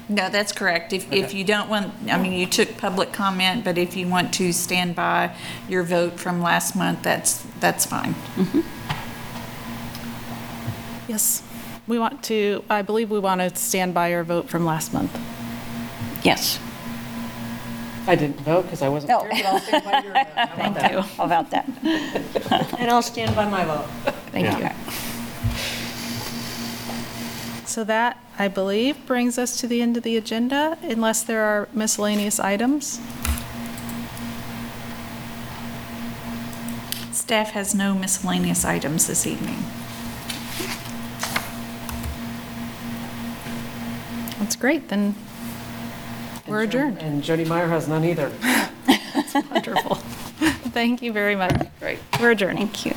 E: No, that's correct. If, if you don't want, I mean, you took public comment, but if you want to stand by your vote from last month, that's, that's fine. Mm-hmm.
A: Yes. We want to, I believe we want to stand by our vote from last month.
G: Yes.
F: I didn't vote because I wasn't
G: No.
F: here, but I'll stand by your vote. How about
A: Thank
F: that?
A: you.
G: How about that?
C: And I'll stand by my vote.
A: Thank you. So that, I believe, brings us to the end of the agenda, unless there are miscellaneous items.
E: Staff has no miscellaneous items this evening.
A: That's great, then we're adjourned.
F: And Jody Meyer has none either.
A: That's wonderful. Thank you very much.
F: Great.
A: We're adjourned.
G: Thank you.